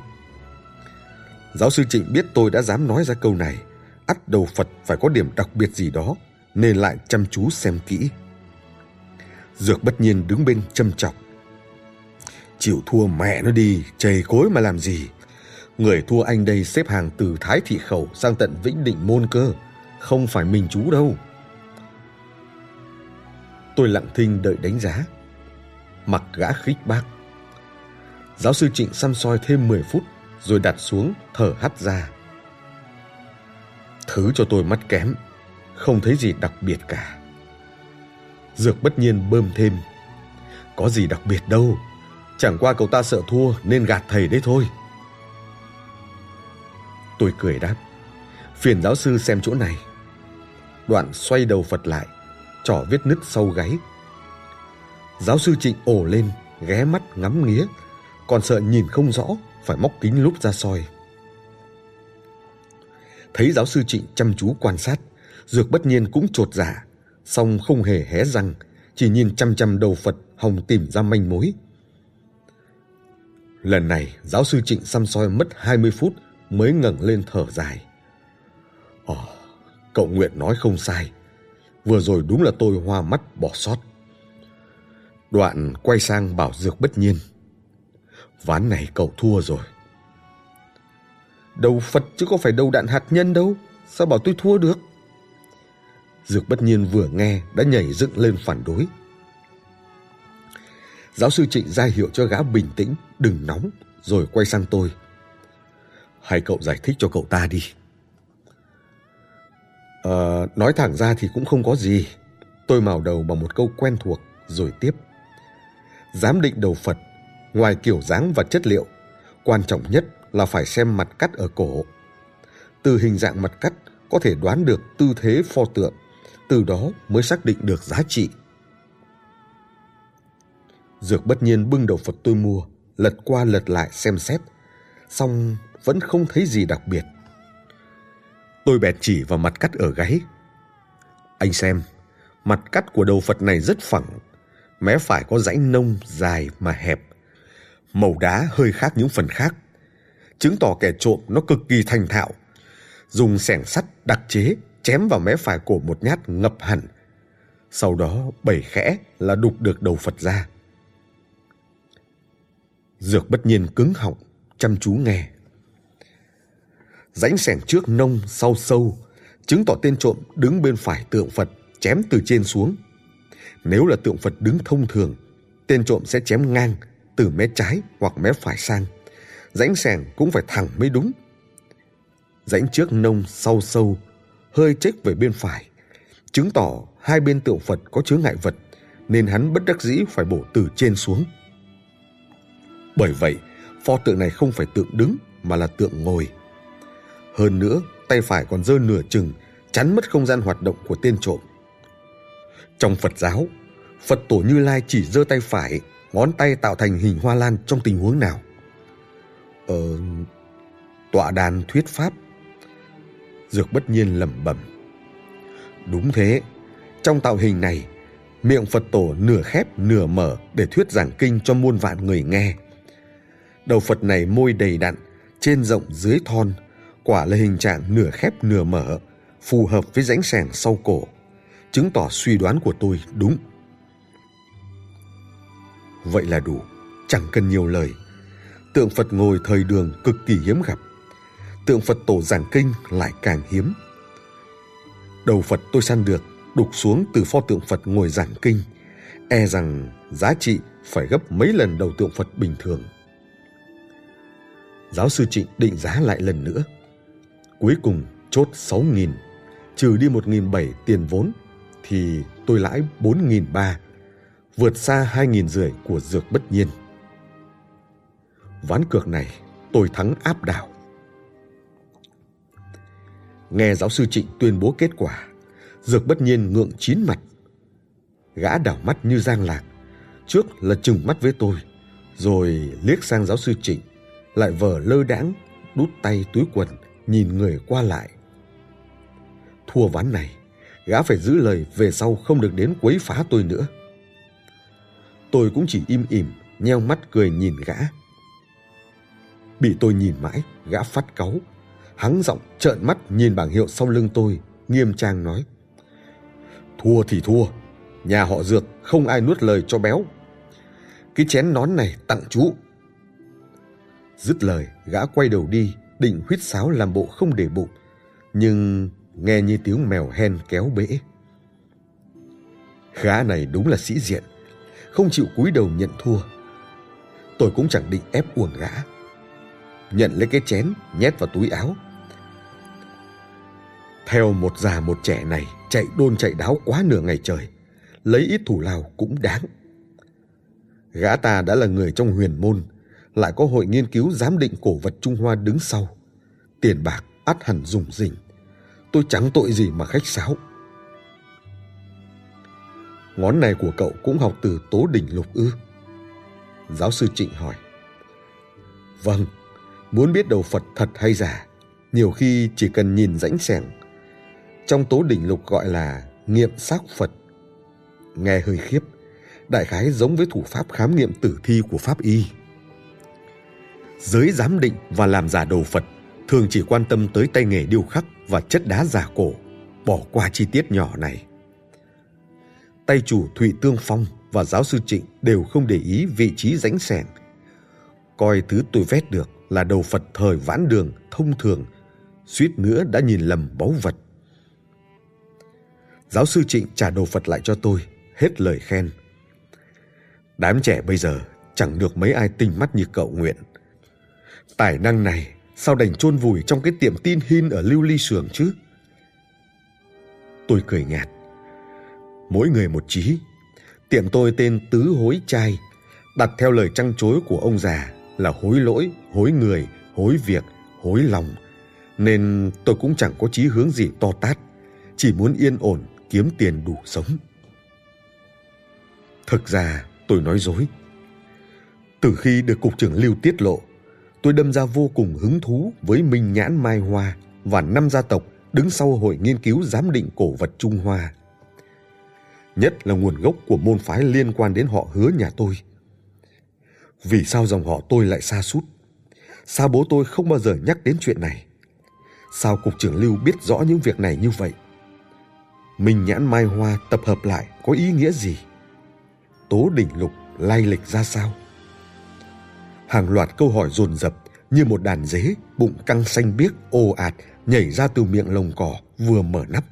Giáo sư Trịnh biết tôi đã dám nói ra câu này, ắt đầu Phật phải có điểm đặc biệt gì đó, nên lại chăm chú xem kỹ. Dược bất nhiên đứng bên châm chọc. Chịu thua mẹ nó đi, chầy cối mà làm gì. Người thua anh đây xếp hàng từ Thái Thị Khẩu sang tận Vĩnh Định Môn cơ, không phải mình chú đâu. Tôi lặng thinh đợi đánh giá. Mặc gã khích bác. Giáo sư Trịnh xăm soi thêm 10 phút rồi đặt xuống thở hắt ra. Thứ cho tôi mắt kém, không thấy gì đặc biệt cả. Dược bất nhiên bơm thêm. Có gì đặc biệt đâu, chẳng qua cậu ta sợ thua nên gạt thầy đấy thôi. Tôi cười đáp, phiền giáo sư xem chỗ này. Đoạn xoay đầu Phật lại, trỏ vết nứt sau gáy. Giáo sư Trịnh ổ lên, ghé mắt ngắm nghía, còn sợ nhìn không rõ, phải móc kính lúp ra soi. Thấy giáo sư Trịnh chăm chú quan sát, Dược bất nhiên cũng trột giả, dạ, song không hề hé răng, chỉ nhìn chăm chăm đầu Phật hòng tìm ra manh mối. Lần này, giáo sư Trịnh xăm soi mất 20 phút mới ngẩng lên thở dài. Ồ, cậu Nguyện nói không sai. Vừa rồi đúng là tôi hoa mắt bỏ sót. Đoạn quay sang bảo Dược bất nhiên. Ván này cậu thua rồi. Đầu Phật chứ có phải đầu đạn hạt nhân đâu. Sao bảo tôi thua được? Dược bất nhiên vừa nghe đã nhảy dựng lên phản đối. Giáo sư Trịnh ra hiệu cho gã bình tĩnh, đừng nóng, rồi quay sang tôi. Hay cậu giải thích cho cậu ta đi. À, nói thẳng ra thì cũng không có gì. Tôi mào đầu bằng một câu quen thuộc, rồi tiếp. Giám định đầu Phật, ngoài kiểu dáng và chất liệu, quan trọng nhất là phải xem mặt cắt ở cổ. Từ hình dạng mặt cắt có thể đoán được tư thế pho tượng, từ đó mới xác định được giá trị. Dược bất nhiên bưng đầu Phật tôi mua, lật qua lật lại xem xét, xong vẫn không thấy gì đặc biệt. Tôi bèn chỉ vào mặt cắt ở gáy. Anh xem, mặt cắt của đầu Phật này rất phẳng, mé phải có rãnh nông dài mà hẹp. Màu đá hơi khác những phần khác, chứng tỏ kẻ trộm nó cực kỳ thành thạo. Dùng sẻng sắt đặc chế chém vào mé phải cổ một nhát ngập hẳn. Sau đó bẩy khẽ là đục được đầu Phật ra. Dược bất nhiên cứng họng, chăm chú nghe. Rãnh sẻng trước nông, sau sâu, chứng tỏ tên trộm đứng bên phải tượng Phật, chém từ trên xuống. Nếu là tượng Phật đứng thông thường, tên trộm sẽ chém ngang từ mé trái hoặc mé phải sang. Rãnh sẻng cũng phải thẳng mới đúng. Rãnh trước nông, sau sâu, hơi chếch về bên phải, chứng tỏ hai bên tượng Phật có chứa ngại vật, nên hắn bất đắc dĩ phải bổ từ trên xuống. Bởi vậy, pho tượng này không phải tượng đứng mà là tượng ngồi. Hơn nữa, tay phải còn dơ nửa chừng, chắn mất không gian hoạt động của tên trộm. Trong Phật giáo, Phật tổ Như Lai chỉ giơ tay phải, ngón tay tạo thành hình hoa lan trong tình huống nào? Ờ, tọa đàn thuyết pháp. Dược bất nhiên lẩm bẩm. Đúng thế, trong tạo hình này, miệng Phật tổ nửa khép nửa mở để thuyết giảng kinh cho muôn vạn người nghe. Đầu Phật này môi đầy đặn, trên rộng dưới thon, quả là hình trạng nửa khép nửa mở, phù hợp với rãnh sẻng sau cổ, chứng tỏ suy đoán của tôi đúng. Vậy là đủ, chẳng cần nhiều lời. Tượng Phật ngồi thời đường cực kỳ hiếm gặp. Tượng Phật tổ giảng kinh lại càng hiếm. Đầu Phật tôi săn được, đục xuống từ pho tượng Phật ngồi giảng kinh, e rằng giá trị phải gấp mấy lần đầu tượng Phật bình thường. Giáo sư Trịnh định giá lại lần nữa. Cuối cùng chốt 6.000, trừ đi 1.700 tiền vốn thì tôi lãi 4.300, vượt xa 2.000 rưỡi của dược bất nhiên. Ván cược này tôi thắng áp đảo. Nghe giáo sư Trịnh tuyên bố kết quả, dược bất nhiên ngượng chín mặt. Gã đảo mắt như giang lạc, trước là trừng mắt với tôi, rồi liếc sang giáo sư Trịnh, lại vờ lơ đãng đút tay túi quần nhìn người qua lại. Thua ván này, gã phải giữ lời về sau không được đến quấy phá tôi nữa. Tôi cũng chỉ im ỉm, nheo mắt cười nhìn gã. Bị tôi nhìn mãi, gã phát cáu, hắng giọng trợn mắt nhìn bảng hiệu sau lưng tôi, nghiêm trang nói. Thua thì thua, nhà họ dược không ai nuốt lời cho béo. Cái chén nón này tặng chú. Dứt lời, gã quay đầu đi, định huýt sáo làm bộ không để bụng, nhưng nghe như tiếng mèo hen kéo bể. Gã này đúng là sĩ diện, không chịu cúi đầu nhận thua. Tôi cũng chẳng định ép uổng gã. Nhận lấy cái chén, nhét vào túi áo. Theo một già một trẻ này, chạy đôn chạy đáo quá nửa ngày trời, lấy ít thủ lao cũng đáng. Gã ta đã là người trong huyền môn, lại có hội nghiên cứu giám định cổ vật Trung Hoa đứng sau. Tiền bạc ắt hẳn dùng dình. Tôi chẳng tội gì mà khách sáo. Ngón này của cậu cũng học từ Tố Đỉnh Lục ư? Giáo sư Trịnh hỏi. Vâng, muốn biết đầu Phật thật hay giả, nhiều khi chỉ cần nhìn rãnh sẻng. Trong Tố Đỉnh Lục gọi là nghiệm xác Phật. Nghe hơi khiếp, đại khái giống với thủ pháp khám nghiệm tử thi của Pháp Y. Giới giám định và làm giả đồ Phật thường chỉ quan tâm tới tay nghề điêu khắc và chất đá giả cổ, bỏ qua chi tiết nhỏ này. Tay chủ Thụy Tương Phong và giáo sư Trịnh đều không để ý vị trí rãnh sẻng. Coi thứ tôi vét được là đầu Phật thời vãn đường thông thường, suýt nữa đã nhìn lầm báu vật. Giáo sư Trịnh trả đồ Phật lại cho tôi, hết lời khen. Đám trẻ bây giờ chẳng được mấy ai tinh mắt như cậu Nguyện. Tài năng này sao đành chôn vùi trong cái tiệm tin hin ở Lưu Ly Sường chứ? Tôi cười nhạt. Mỗi người một chí. Tiệm tôi tên Tứ Hối Trai, đặt theo lời trăng chối của ông già là hối lỗi, hối người, hối việc, hối lòng. Nên tôi cũng chẳng có chí hướng gì to tát, chỉ muốn yên ổn kiếm tiền đủ sống. Thực ra tôi nói dối. Từ khi được cục trưởng Lưu tiết lộ, tôi đâm ra vô cùng hứng thú với Minh Nhãn Mai Hoa và năm gia tộc đứng sau hội nghiên cứu giám định cổ vật Trung Hoa. Nhất là nguồn gốc của môn phái liên quan đến họ hứa nhà tôi. Vì sao dòng họ tôi lại xa sút Sao bố tôi không bao giờ nhắc đến chuyện này? Sao cục trưởng Lưu biết rõ những việc này như vậy? Minh nhãn mai hoa tập hợp lại có ý nghĩa gì? Tố đỉnh lục lai lịch ra sao? Hàng loạt câu hỏi dồn dập như một đàn dế bụng căng xanh biếc ồ ạt nhảy ra từ miệng lồng cỏ vừa mở nắp.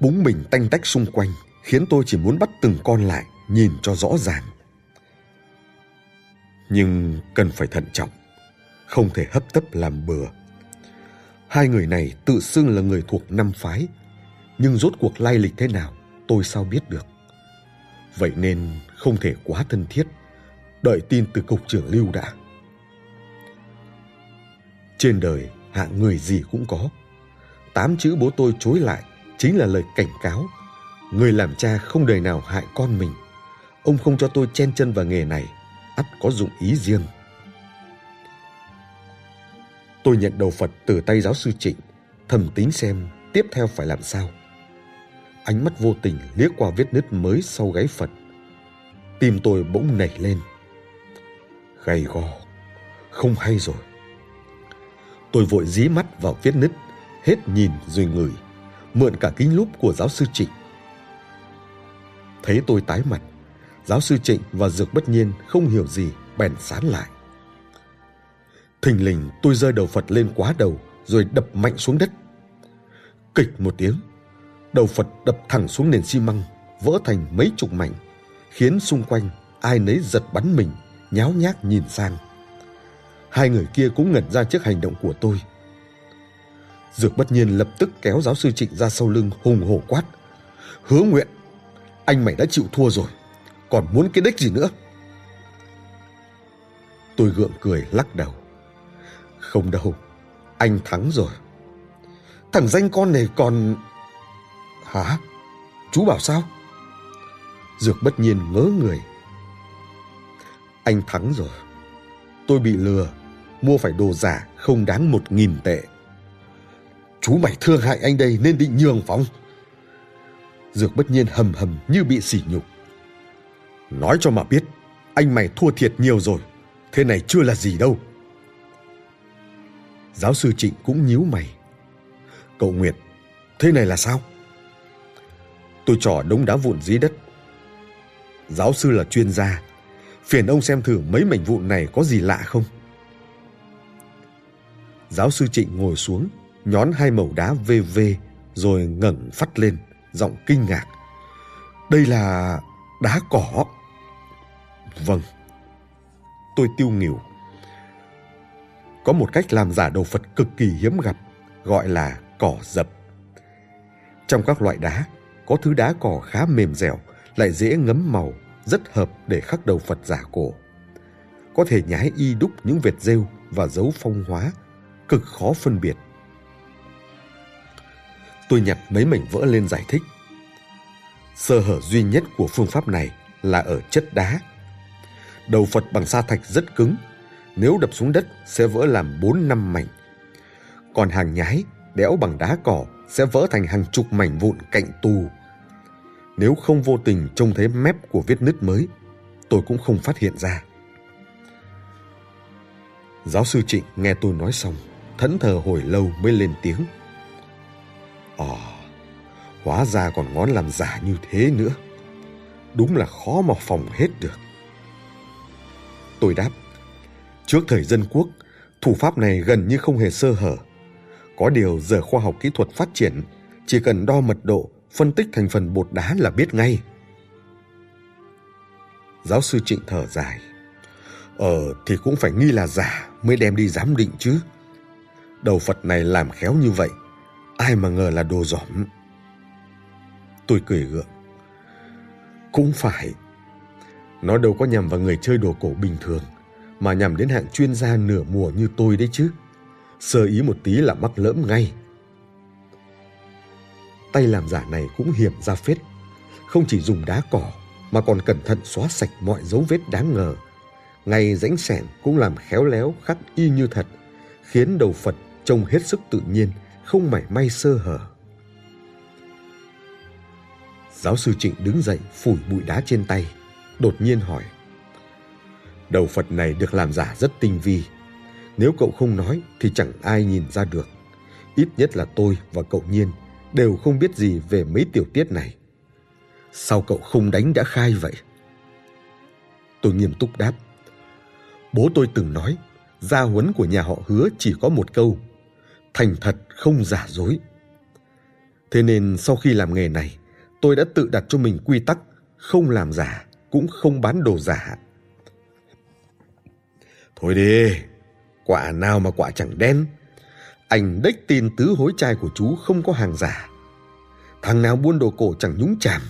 Búng mình tanh tách xung quanh khiến tôi chỉ muốn bắt từng con lại nhìn cho rõ ràng. Nhưng cần phải thận trọng, không thể hấp tấp làm bừa. Hai người này tự xưng là người thuộc năm phái, nhưng rốt cuộc lai lịch thế nào tôi sao biết được. Vậy nên không thể quá thân thiết, đợi tin từ cục trưởng Lưu đã. Trên đời hạng người gì cũng có. Tám chữ bố tôi chối lại chính là lời cảnh cáo. Người làm cha không đời nào hại con mình. Ông không cho tôi chen chân vào nghề này, ắt có dụng ý riêng. Tôi nhận đầu Phật từ tay giáo sư Trịnh, thầm tính xem tiếp theo phải làm sao. Ánh mắt vô tình liếc qua vết nứt mới sau gáy Phật. Tim tôi bỗng nảy lên. Gầy gò, không hay rồi. Tôi vội dí mắt vào vết nứt, hết nhìn rồi ngửi, mượn cả kính lúp của giáo sư Trịnh. Thấy tôi tái mặt, giáo sư Trịnh và Dược Bất Nhiên không hiểu gì, bèn sán lại. Thình lình tôi rơi đầu Phật lên quá đầu, rồi đập mạnh xuống đất. Kịch một tiếng, đầu Phật đập thẳng xuống nền xi măng, vỡ thành mấy chục mảnh, khiến xung quanh ai nấy giật bắn mình, nháo nhác nhìn sang. Hai người kia cũng ngẩn ra trước hành động của tôi. Dược bất nhiên lập tức kéo giáo sư Trịnh ra sau lưng hùng hổ quát. Hứa nguyện, anh mày đã chịu thua rồi, còn muốn cái đích gì nữa? Tôi gượng cười lắc đầu. Không đâu, anh thắng rồi. Thằng danh con này còn... Hả? Chú bảo sao? Dược bất nhiên ngớ người. Anh thắng rồi. Tôi bị lừa, mua phải đồ giả không đáng một nghìn tệ. Chú mày thương hại anh đây nên định nhường phóng. Dược bất nhiên hầm hầm như bị sỉ nhục. Nói cho mà biết, anh mày thua thiệt nhiều rồi. Thế này chưa là gì đâu. Giáo sư Trịnh cũng nhíu mày. Cậu Nguyệt, thế này là sao? Tôi trỏ đống đá vụn dưới đất. Giáo sư là chuyên gia. Phiền ông xem thử mấy mảnh vụn này có gì lạ không? Giáo sư Trịnh ngồi xuống, nhón hai mẩu đá vê vê, rồi ngẩng phát lên, giọng kinh ngạc. Đây là đá cỏ. Vâng. Tôi tiêu nghỉu. Có một cách làm giả đồ Phật cực kỳ hiếm gặp, gọi là cỏ dập. Trong các loại đá, có thứ đá cỏ khá mềm dẻo, lại dễ ngấm màu, rất hợp để khắc đầu Phật giả cổ. Có thể nhái y đúc những vệt rêu và dấu phong hóa, cực khó phân biệt. Tôi nhặt mấy mảnh vỡ lên giải thích. Sơ hở duy nhất của phương pháp này là ở chất đá. Đầu Phật bằng sa thạch rất cứng, nếu đập xuống đất sẽ vỡ làm 4 năm mảnh. Còn hàng nhái đẽo bằng đá cỏ sẽ vỡ thành hàng chục mảnh vụn cạnh tù. Nếu không vô tình trông thấy mép của vết nứt mới, tôi cũng không phát hiện ra. Giáo sư Trịnh nghe tôi nói xong, thẫn thờ hồi lâu mới lên tiếng. Ồ, hóa ra còn ngón làm giả như thế nữa. Đúng là khó mà phòng hết được. Tôi đáp, trước thời dân quốc, thủ pháp này gần như không hề sơ hở. Có điều giờ khoa học kỹ thuật phát triển, chỉ cần đo mật độ, phân tích thành phần bột đá là biết ngay. Giáo sư Trịnh thở dài. Ờ thì cũng phải nghi là giả mới đem đi giám định chứ. Đầu Phật này làm khéo như vậy, ai mà ngờ là đồ giỏm. Tôi cười gượng. Cũng phải. Nó đâu có nhằm vào người chơi đồ cổ bình thường, mà nhằm đến hạng chuyên gia nửa mùa như tôi đấy chứ sơ ý một tí là mắc lỡm ngay. Tay làm giả này cũng hiểm ra phết, không chỉ dùng đá cỏ mà còn cẩn thận xóa sạch mọi dấu vết đáng ngờ. Ngay rãnh sẻn cũng làm khéo léo khắc y như thật, khiến đầu Phật trông hết sức tự nhiên, không mảy may sơ hở. Giáo sư Trịnh đứng dậy phủi bụi đá trên tay, đột nhiên hỏi. Đầu Phật này được làm giả rất tinh vi, nếu cậu không nói thì chẳng ai nhìn ra được. Ít nhất là tôi và cậu Nhiên đều không biết gì về mấy tiểu tiết này. Sao cậu không đánh đã khai vậy? Tôi nghiêm túc đáp. Bố tôi từng nói, gia huấn của nhà họ hứa chỉ có một câu, thành thật không giả dối. Thế nên sau khi làm nghề này, tôi đã tự đặt cho mình quy tắc không làm giả, cũng không bán đồ giả. Thôi đi, Quả nào mà quả chẳng đen. Anh đếch tin tứ hối trai của chú không có hàng giả. Thằng nào buôn đồ cổ chẳng nhúng chàm.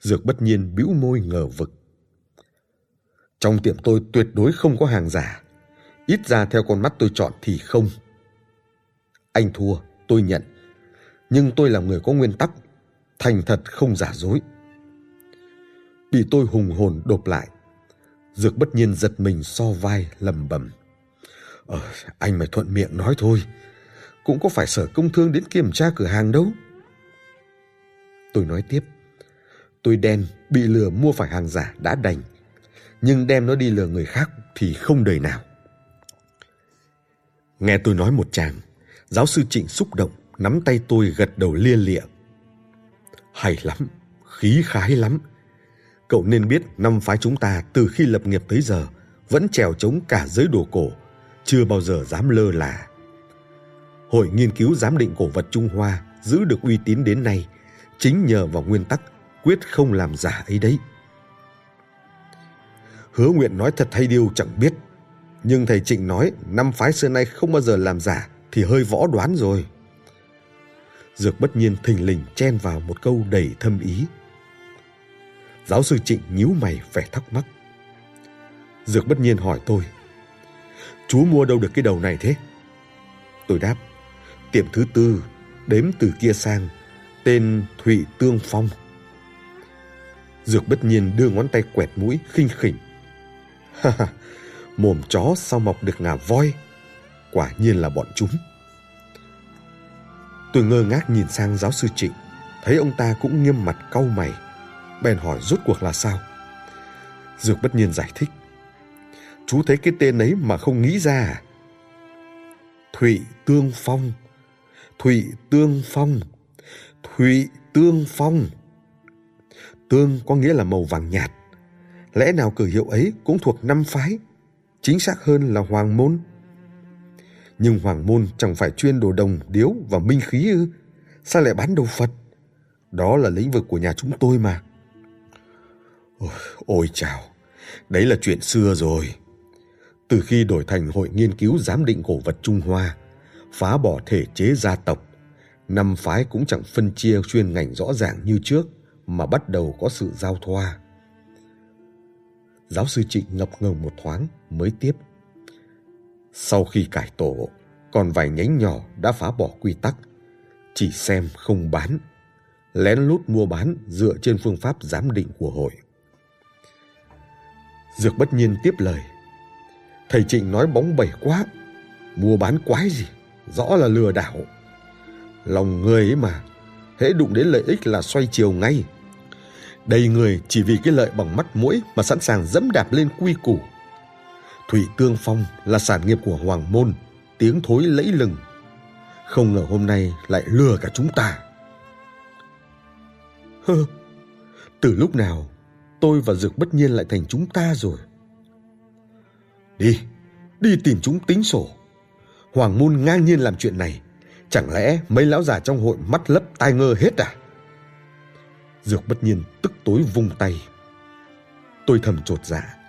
Dược bất nhiên bĩu môi ngờ vực. Trong tiệm tôi tuyệt đối không có hàng giả. Ít ra theo con mắt tôi chọn thì không. Anh thua, tôi nhận. Nhưng tôi là người có nguyên tắc. Thành thật không giả dối. Bị tôi hùng hồn đột lại Dược bất nhiên giật mình so vai lầm bầm. Ờ, anh mày thuận miệng nói thôi. Cũng có phải sở công thương đến kiểm tra cửa hàng đâu. Tôi nói tiếp. Tôi đen, bị lừa mua phải hàng giả đã đành. Nhưng đem nó đi lừa người khác thì không đời nào. Nghe tôi nói một chàng, giáo sư Trịnh xúc động, nắm tay tôi gật đầu lia lịa. Hay lắm, khí khái lắm, Cậu nên biết năm phái chúng ta từ khi lập nghiệp tới giờ vẫn trèo chống cả giới đồ cổ, chưa bao giờ dám lơ là. Hội nghiên cứu giám định cổ vật Trung Hoa giữ được uy tín đến nay chính nhờ vào nguyên tắc quyết không làm giả ấy đấy. Hứa nguyện nói thật hay điều chẳng biết. Nhưng thầy Trịnh nói năm phái xưa nay không bao giờ làm giả thì hơi võ đoán rồi. Dược bất nhiên thình lình chen vào một câu đầy thâm ý. Giáo sư Trịnh nhíu mày vẻ thắc mắc. Dược bất nhiên hỏi tôi. Chú mua đâu được cái đầu này thế? Tôi đáp. Tiệm thứ tư, đếm từ kia sang, tên Thụy Tương Phong. Dược bất nhiên đưa ngón tay quẹt mũi khinh khỉnh. <laughs> Ha ha, mồm chó sao mọc được ngà voi? Quả nhiên là bọn chúng. Tôi ngơ ngác nhìn sang giáo sư Trịnh, thấy ông ta cũng nghiêm mặt cau mày. Bèn hỏi rốt cuộc là sao? Dược bất nhiên giải thích. Chú thấy cái tên ấy mà không nghĩ ra à? Thụy Tương Phong. Thụy Tương Phong. Thụy Tương Phong. Tương có nghĩa là màu vàng nhạt. Lẽ nào cử hiệu ấy cũng thuộc năm phái? Chính xác hơn là Hoàng Môn. Nhưng Hoàng Môn chẳng phải chuyên đồ đồng, điếu và minh khí ư? Sao lại bán đồ Phật? Đó là lĩnh vực của nhà chúng tôi mà. Ôi, ôi chào, đấy là chuyện xưa rồi. Từ khi đổi thành Hội Nghiên cứu Giám định Cổ vật Trung Hoa, phá bỏ thể chế gia tộc, năm phái cũng chẳng phân chia chuyên ngành rõ ràng như trước mà bắt đầu có sự giao thoa. Giáo sư Trịnh ngập ngừng một thoáng mới tiếp. Sau khi cải tổ, còn vài nhánh nhỏ đã phá bỏ quy tắc, chỉ xem không bán, lén lút mua bán dựa trên phương pháp giám định của hội. Dược bất nhiên tiếp lời. Thầy Trịnh nói bóng bẩy quá, mua bán quái gì, rõ là lừa đảo. Lòng người ấy mà, hễ đụng đến lợi ích là xoay chiều ngay. Đầy người chỉ vì cái lợi bằng mắt mũi mà sẵn sàng dẫm đạp lên quy củ. Thủy Tương Phong là sản nghiệp của Hoàng Môn, tiếng thối lẫy lừng. Không ngờ hôm nay lại lừa cả chúng ta. Hơ, từ lúc nào tôi và Dược bất nhiên lại thành chúng ta rồi. Đi, đi tìm chúng tính sổ. Hoàng Môn ngang nhiên làm chuyện này. Chẳng lẽ mấy lão già trong hội mắt lấp tai ngơ hết à? Dược bất nhiên tức tối vung tay. Tôi thầm trột dạ.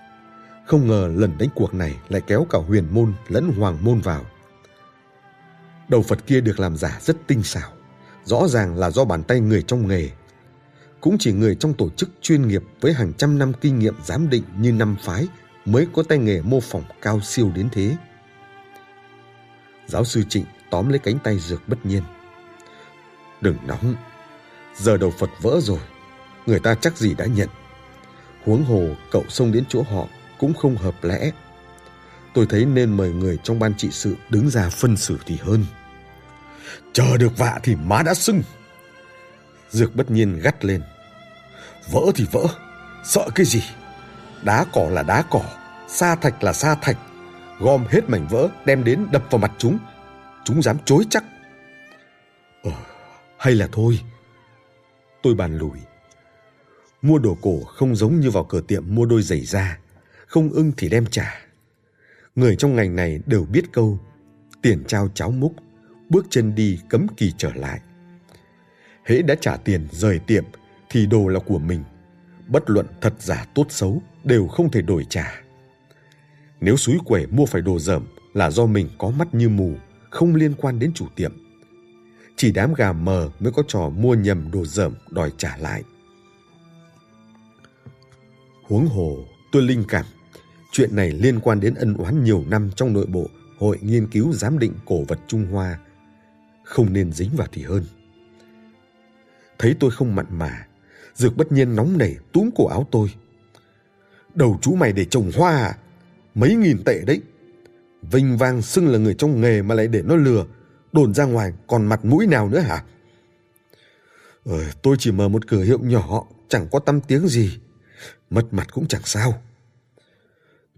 Không ngờ lần đánh cuộc này lại kéo cả huyền môn lẫn hoàng môn vào. Đầu Phật kia được làm giả rất tinh xảo. Rõ ràng là do bàn tay người trong nghề. Cũng chỉ người trong tổ chức chuyên nghiệp với hàng trăm năm kinh nghiệm giám định như năm phái mới có tay nghề mô phỏng cao siêu đến thế. Giáo sư Trịnh tóm lấy cánh tay dược bất nhiên. Đừng nóng, giờ đầu Phật vỡ rồi, người ta chắc gì đã nhận. Huống hồ cậu xông đến chỗ họ cũng không hợp lẽ. Tôi thấy nên mời người trong ban trị sự đứng ra phân xử thì hơn. Chờ được vạ thì má đã sưng. Dược bất nhiên gắt lên. Vỡ thì vỡ, sợ cái gì? Đá cỏ là đá cỏ, sa thạch là sa thạch. Gom hết mảnh vỡ đem đến đập vào mặt chúng. Chúng dám chối chắc. Ờ, hay là thôi. Tôi bàn lùi. Mua đồ cổ không giống như vào cửa tiệm mua đôi giày da. Không ưng thì đem trả. Người trong ngành này đều biết câu tiền trao cháo múc, bước chân đi cấm kỳ trở lại. Hễ đã trả tiền rời tiệm thì đồ là của mình. Bất luận thật giả tốt xấu đều không thể đổi trả. Nếu suối quẻ mua phải đồ dởm là do mình có mắt như mù, không liên quan đến chủ tiệm. Chỉ đám gà mờ mới có trò mua nhầm đồ dởm đòi trả lại. Huống hồ, tôi linh cảm, chuyện này liên quan đến ân oán nhiều năm trong nội bộ Hội Nghiên cứu Giám định Cổ vật Trung Hoa. Không nên dính vào thì hơn. Thấy tôi không mặn mà, Dược bất nhiên nóng nảy túm cổ áo tôi. Đầu chú mày để trồng hoa à? Mấy nghìn tệ đấy. Vinh vang xưng là người trong nghề mà lại để nó lừa. Đồn ra ngoài còn mặt mũi nào nữa hả? Ờ, tôi chỉ mở một cửa hiệu nhỏ, chẳng có tâm tiếng gì. Mất mặt cũng chẳng sao.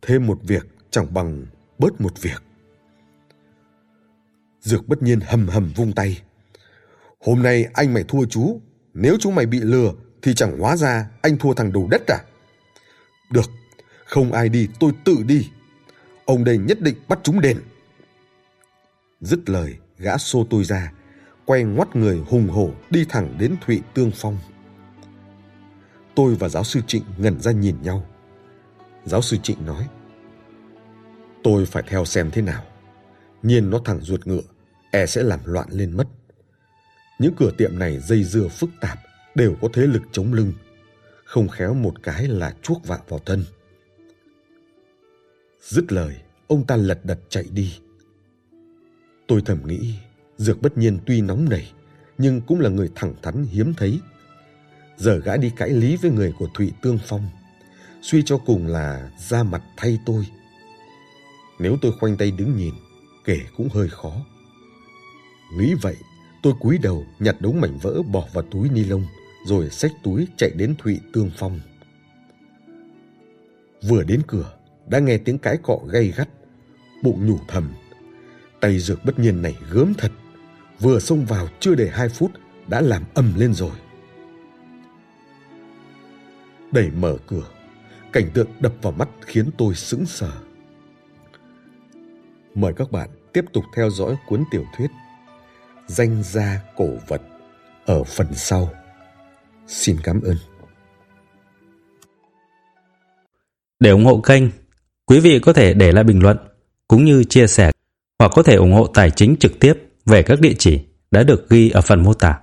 Thêm một việc chẳng bằng bớt một việc. Dược bất nhiên hầm hầm vung tay. Hôm nay anh mày thua chú. Nếu chú mày bị lừa thì chẳng hóa ra anh thua thằng đầu đất à? Được, không ai đi tôi tự đi. Ông đây nhất định bắt chúng đền. Dứt lời, gã xô tôi ra, quay ngoắt người hùng hổ đi thẳng đến Thụy Tương Phong. Tôi và giáo sư Trịnh ngẩn ra nhìn nhau. Giáo sư Trịnh nói. Tôi phải theo xem thế nào. Nhiên nó thẳng ruột ngựa, e sẽ làm loạn lên mất. Những cửa tiệm này dây dưa phức tạp, đều có thế lực chống lưng. Không khéo một cái là chuốc vạ vào thân. Dứt lời, ông ta lật đật chạy đi. Tôi thầm nghĩ, Dược bất nhiên tuy nóng nảy, nhưng cũng là người thẳng thắn hiếm thấy. Giờ gã đi cãi lý với người của Thụy Tương Phong, suy cho cùng là ra mặt thay tôi. Nếu tôi khoanh tay đứng nhìn, kể cũng hơi khó. Nghĩ vậy, tôi cúi đầu nhặt đống mảnh vỡ bỏ vào túi ni lông, rồi xách túi chạy đến Thụy Tương Phong. Vừa đến cửa, đã nghe tiếng cái cọ gay gắt, bụng nhủ thầm. Tay dược bất nhiên này gớm thật, vừa xông vào chưa đầy hai phút đã làm ầm lên rồi. Đẩy mở cửa, cảnh tượng đập vào mắt khiến tôi sững sờ. Mời các bạn tiếp tục theo dõi cuốn tiểu thuyết Danh gia cổ vật ở phần sau. Xin cảm ơn. Để ủng hộ kênh, quý vị có thể để lại bình luận cũng như chia sẻ hoặc có thể ủng hộ tài chính trực tiếp về các địa chỉ đã được ghi ở phần mô tả.